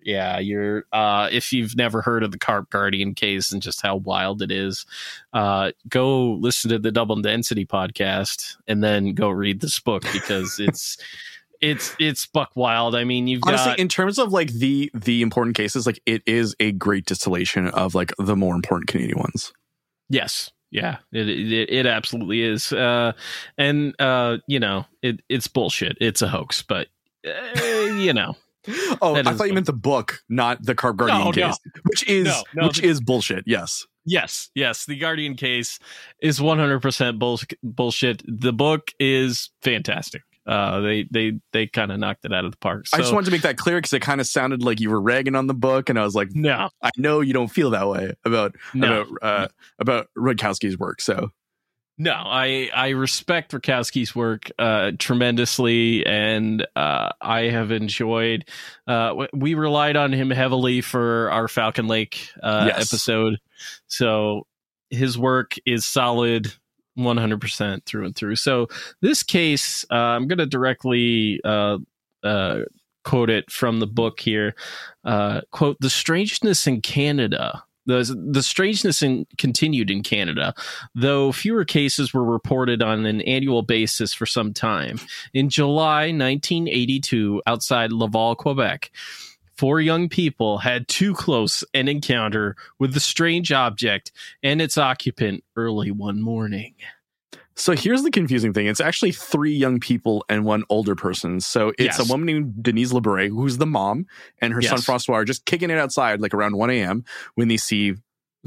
Yeah, you're uh, if you've never heard of the Carp Guardian case and just how wild it is, uh, go listen to the Double Density podcast and then go read this book because it's it's it's buck wild. I mean, you've honestly got, in terms of like the the important cases, like it is a great distillation of like the more important Canadian ones. Yes, yeah, it it, it absolutely is. Uh, and uh, you know, it it's bullshit. It's a hoax, but uh, you know. oh, I thought you meant the book, not the Carp Guardian no, case, no. which is no, no, which the, is bullshit. Yes. Yes, yes. The Guardian case is 100% bullshit. The book is fantastic uh, they they they kind of knocked it out of the park. So, I just wanted to make that clear because it kind of sounded like you were ragging on the book, and I was like, no, I know you don't feel that way about no. about uh, about Rutkowski's work. So no, I I respect Rutkowski's work uh, tremendously, and uh, I have enjoyed. Uh, we relied on him heavily for our Falcon Lake uh, yes. episode, so his work is solid 100% through and through. So this case, uh, I'm going to directly uh, uh, quote it from the book here. Uh, quote: "The strangeness in Canada." The, the strangeness in, continued in Canada, though fewer cases were reported on an annual basis for some time. In July 1982, outside Laval, Quebec, four young people had too close an encounter with the strange object and its occupant early one morning. So here's the confusing thing. It's actually three young people and one older person. So it's yes. a woman named Denise LeBray, who's the mom, and her yes. son Francois are just kicking it outside like around 1 a.m. when they see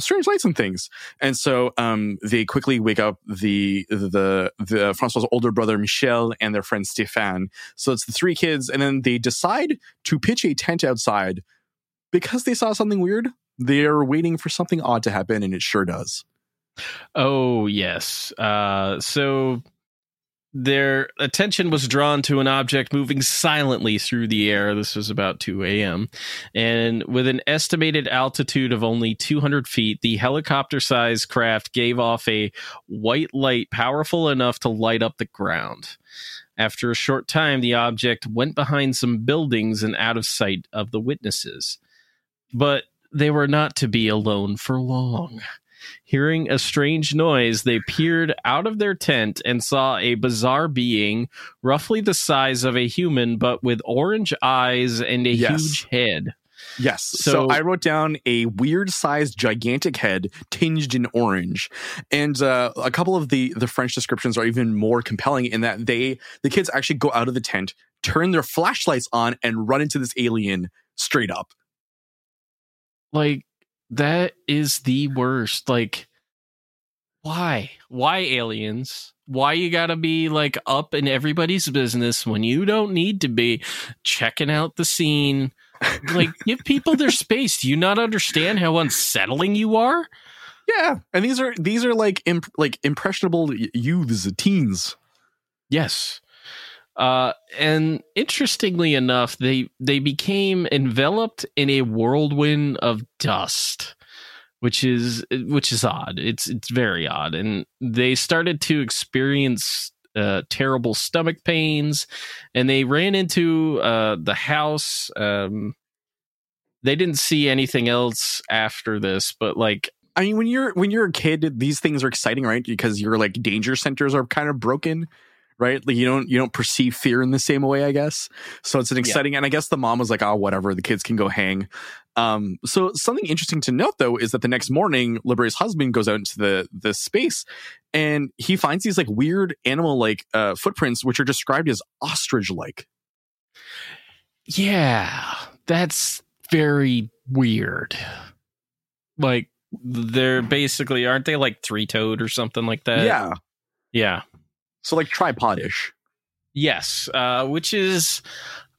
strange lights and things. And so um, they quickly wake up the the the Francois' older brother Michel and their friend Stéphane. So it's the three kids, and then they decide to pitch a tent outside because they saw something weird. They're waiting for something odd to happen, and it sure does. Oh yes. Uh, so their attention was drawn to an object moving silently through the air. This was about 2 a.m. And with an estimated altitude of only 200 feet, the helicopter sized craft gave off a white light powerful enough to light up the ground. After a short time, the object went behind some buildings and out of sight of the witnesses. But they were not to be alone for long. Hearing a strange noise, they peered out of their tent and saw a bizarre being, roughly the size of a human, but with orange eyes and a Yes. huge head. Yes. So, So- I wrote down a weird sized gigantic head tinged in orange. And uh, a couple of the the French descriptions are even more compelling in that they the kids actually go out of the tent, turn their flashlights on and run into this alien straight up. Like, that is the worst. Like, why? Why aliens? Why you gotta be like up in everybody's business when you don't need to be checking out the scene? Like, give people their space. Do you not understand how unsettling you are? Yeah. And these are these are like imp- like impressionable youths, teens. Yes. Uh, and interestingly enough, they they became enveloped in a whirlwind of dust, which is which is odd. It's it's very odd, and they started to experience uh, terrible stomach pains, and they ran into uh, the house. Um, they didn't see anything else after this, but like I mean, when you're when you're a kid, these things are exciting, right? Because your like danger centers are kind of broken, right? Like you don't you don't perceive fear in the same way, I guess. So it's an exciting, and I guess the mom was like, "Oh, whatever, the kids can go hang." Um, so something interesting to note though is that the next morning, Libre's husband goes out into the the space, and he finds these like weird animal like uh, footprints, which are described as ostrich like. Yeah, that's very weird. Like they're basically aren't they like three toed or something like that? yeah, Yeah. So like tripodish. Yes. Uh which is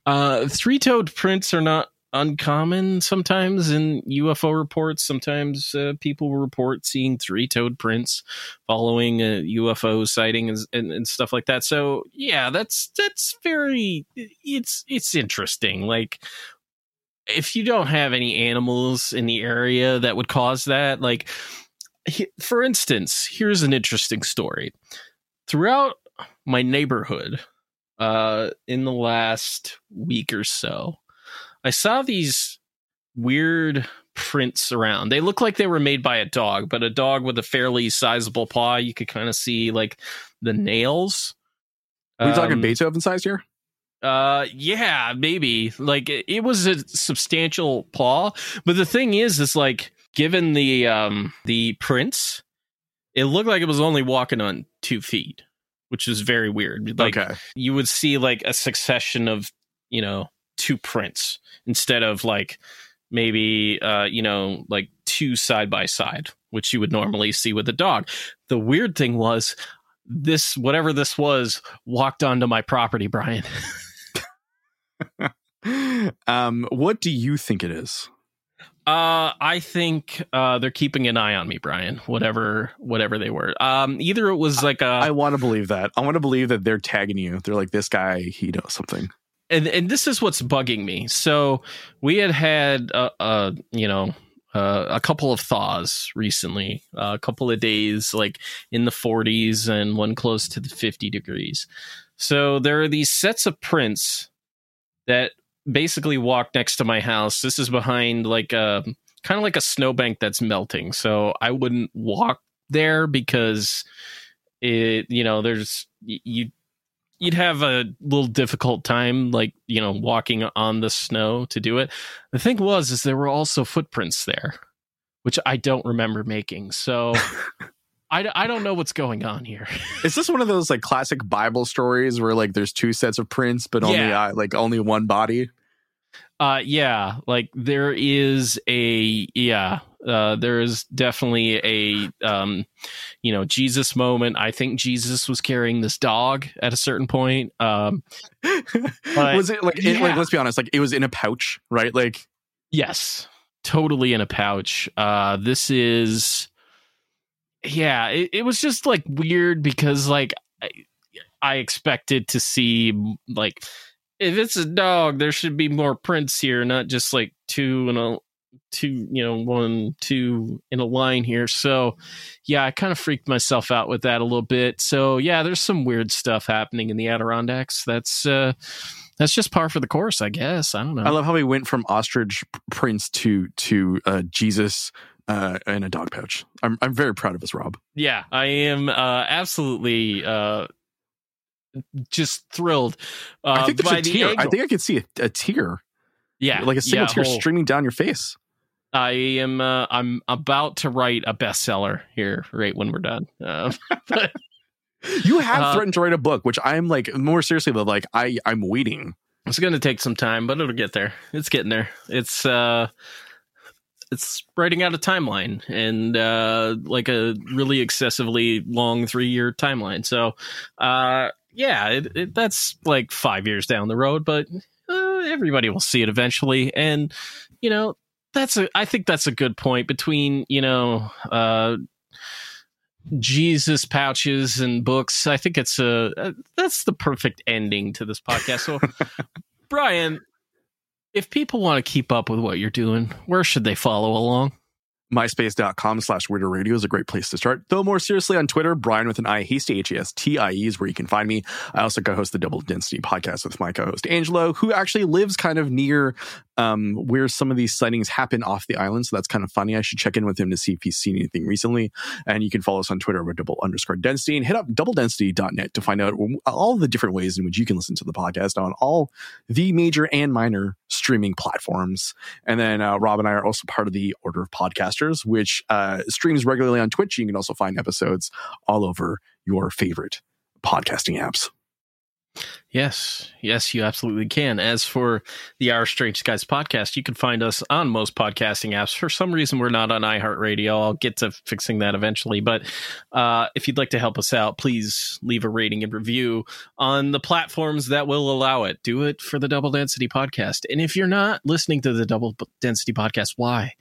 uh three toed prints are not uncommon sometimes in UFO reports. Sometimes uh, people report seeing three toed prints following a UFO sighting and, and, and stuff like that. So yeah, that's that's very it's it's interesting. Like if you don't have any animals in the area that would cause that, like for instance, here's an interesting story. Throughout my neighborhood, uh, in the last week or so, I saw these weird prints around. They look like they were made by a dog, but a dog with a fairly sizable paw. You could kind of see like the nails. Are we talking Um, Beethoven size here? uh, yeah, maybe. Like it, it was a substantial paw, but the thing is, is like given the um the prints, it looked like it was only walking on two feet, which is very weird. Like okay. you would see like a succession of you know two prints instead of like maybe uh you know like two side by side which you would normally see with a dog the weird thing was this whatever this was walked onto my property brian um, what do you think it is? Uh, I think uh, they're keeping an eye on me, Brian. Whatever, whatever they were. Um, either it was like a, I want to believe that. I want to believe that they're tagging you. They're like, this guy, he knows something. and and this is what's bugging me. So we had had a, uh you know uh, a couple of thaws recently, uh, a couple of days like in the 40s and one close to the 50 degrees. So there are these sets of prints that basically walk next to my house. This is behind like a kind of like a snowbank that's melting. So I wouldn't walk there because it you know there's you you'd have a little difficult time like you know walking on the snow to do it the thing was is there were also footprints there which i don't remember making so I, I don't know what's going on here Is this one of those like classic Bible stories where like there's two sets of prints, but only Yeah. uh, like only one body? uh yeah like there is a yeah uh there is definitely a um you know jesus moment i think jesus was carrying this dog at a certain point um But- was it like it, like let's be honest, like it was in a pouch, right? Like Yes, totally in a pouch. Uh, this is, yeah, it, it was just like weird because like I, I expected to see like if it's a dog, there should be more prints here, not just like two and a two, you know, one, two in a line here. So, yeah, I kind of freaked myself out with that a little bit. So, yeah, there's some weird stuff happening in the Adirondacks. That's uh that's just par for the course, I guess. I don't know. I love how we went from ostrich prince to to uh, Jesus uh, in a dog pouch. I'm I'm very proud of us, Rob. Yeah, I am uh, absolutely uh, just thrilled. Uh, I think there's a tear. I think I can see a, a tear. Yeah, like a single yeah, tear whole, streaming down your face. I am. Uh, I'm about to write a bestseller here, right when we're done. Uh, but, you have Uh, threatened to write a book, which I'm like more seriously though. Like I I'm waiting. it's going to take some time, but it'll get there. It's getting there. It's uh, it's writing out a timeline and uh, like a really excessively long three year timeline. So, uh, yeah, it, it, that's like five years down the road, but uh, everybody will see it eventually. And you know, that's a. I think that's a good point between you know. Uh, Jesus pouches and books. I think it's a uh, that's the perfect ending to this podcast. So, Brian, if people want to keep up with what you're doing, where should they follow along? myspace.com slash weirder radio is a great place to start. Though more seriously on twitter brian with an i Hastie h-a-s-t-i-e is where you can find me. I also co-host the double density podcast with my co-host angelo who actually lives kind of near um, where some of these sightings happen off the island. So that's kind of funny. I should check in with him to see if he's seen anything recently. And you can follow us on twitter with double underscore density and hit up double doubledensity.net to find out all the different ways in which you can listen to the podcast on all the major and minor streaming platforms. And then uh, rob and i are also part of the order of podcasters which uh, streams regularly on twitch. You can also find episodes all over your favorite podcasting apps Yes, yes, you absolutely can. As for the Our Strange Skies podcast, you can find us on most podcasting apps. For some reason, we're not on iHeartRadio. I'll get to fixing that eventually. But uh, if you'd like to help us out, please leave a rating and review on the platforms that will allow it. Do it for the Double Density podcast. And if you're not listening to the Double Density podcast, why?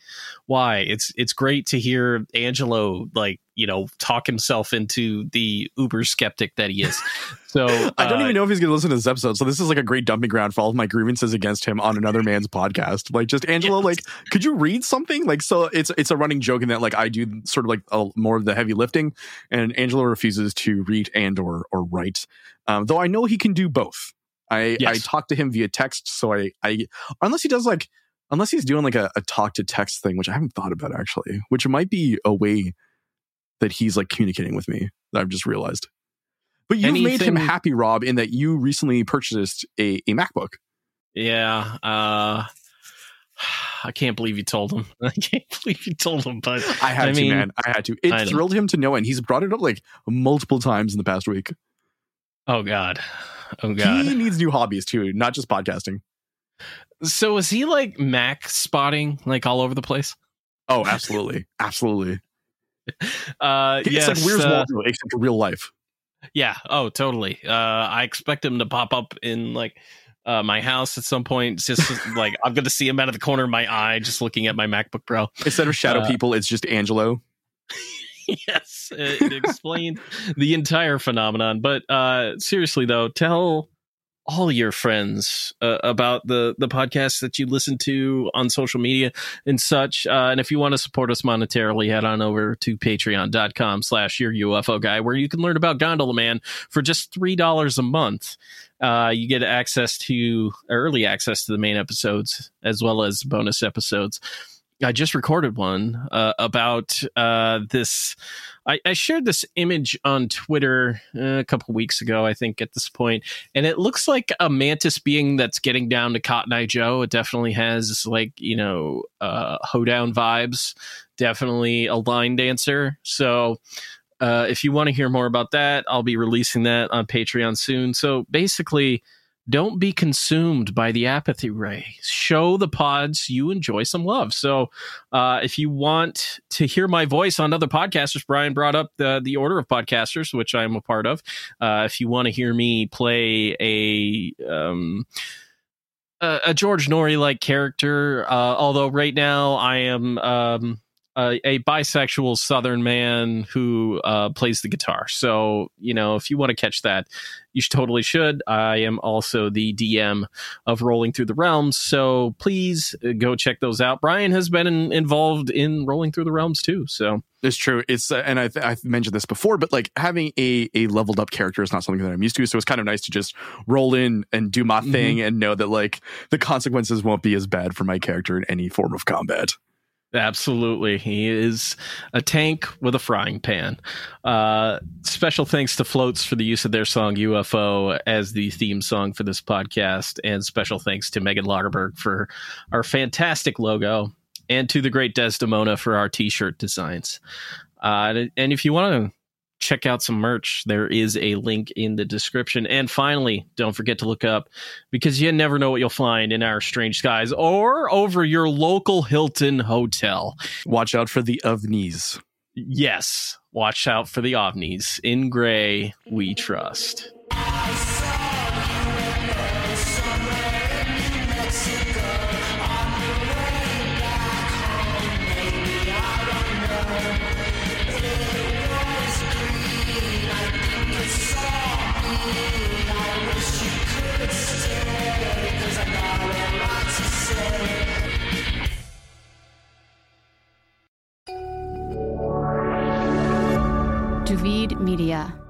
Why? It's it's great to hear Angelo like you know talk himself into the uber skeptic that he is. So I don't uh, even know if he's going to listen to this episode. So this is like a great dumping ground for all of my grievances against him on another man's podcast. Like, just Angelo, like, could you read something? Like, so it's it's a running joke in that like I do sort of like a, more of the heavy lifting, and Angelo refuses to read and or or write. Um, though I know he can do both. I Yes. I talk to him via text, so I I unless he does like unless he's doing like a, a talk to text thing, which I haven't thought about actually, which might be a way that he's like communicating with me that I've just realized. But you've made him happy, Rob, in that you recently purchased a, a MacBook. Yeah. Uh, I can't believe you told him. I can't believe you told him, but I had I to, mean, man. I had to. It thrilled him to no end. He's brought it up like multiple times in the past week. oh god, oh god. He needs new hobbies too, not just podcasting. so is he like Mac spotting like all over the place? Oh, absolutely, absolutely. Uh, It's yes, like Where's uh, Waldo, except for real life. Yeah. Oh, totally. Uh, I expect him to pop up in like uh, my house at some point. It's just like I'm going to see him out of the corner of my eye, just looking at my MacBook Pro. Instead of shadow uh, people, it's just Angelo. yes, it, it explained the entire phenomenon. But uh, seriously, though, tell all your friends uh, about the the podcast that you listen to on social media and such. Uh, and if you want to support us monetarily, head on over to patreon.com slash your UFO guy, where you can learn about Gondola Man for just three dollars a month. Uh, you get access to early access to the main episodes as well as bonus episodes. I just recorded one uh, about uh, this. I, I shared this image on Twitter uh, a couple weeks ago, I think, at this point, and it looks like a mantis being that's getting down to Cotton Eye Joe. It definitely has like you know uh, hoedown vibes. Definitely a line dancer. So uh, if you want to hear more about that, I'll be releasing that on Patreon soon. So basically, don't be consumed by the apathy ray. Show the pods you enjoy some love. So, uh, if you want to hear my voice on other podcasters, Brian brought up the the order of podcasters, which I'm a part of. Uh, if you want to hear me play a um, a, a George Noory like character, uh, although right now I am um, a, a bisexual Southern man who uh, plays the guitar. So, you know, if you want to catch that, you should totally should. I am also the DM of Rolling Through the Realms, so please uh, go check those out. Brian has been in, involved in Rolling Through the Realms too, so it's true. It's uh, and I I've mentioned this before, but like having a a leveled up character is not something that I'm used to. So it's kind of nice to just roll in and do my mm-hmm. thing and know that like the consequences won't be as bad for my character in any form of combat. Absolutely. He is a tank with a frying pan. Uh, special thanks to Floats for the use of their song UFO as the theme song for this podcast. And special thanks to Megan Lagerberg for our fantastic logo and to the great Desdymona for our t shirt designs. Uh, and if you want to check out some merch. There is a link in the description. And finally, don't forget to look up because you never know what you'll find in our strange skies or over your local Hilton hotel. Watch out for the ovnis. Yes, watch out for the ovnis. In gray, we trust. Duvid Media.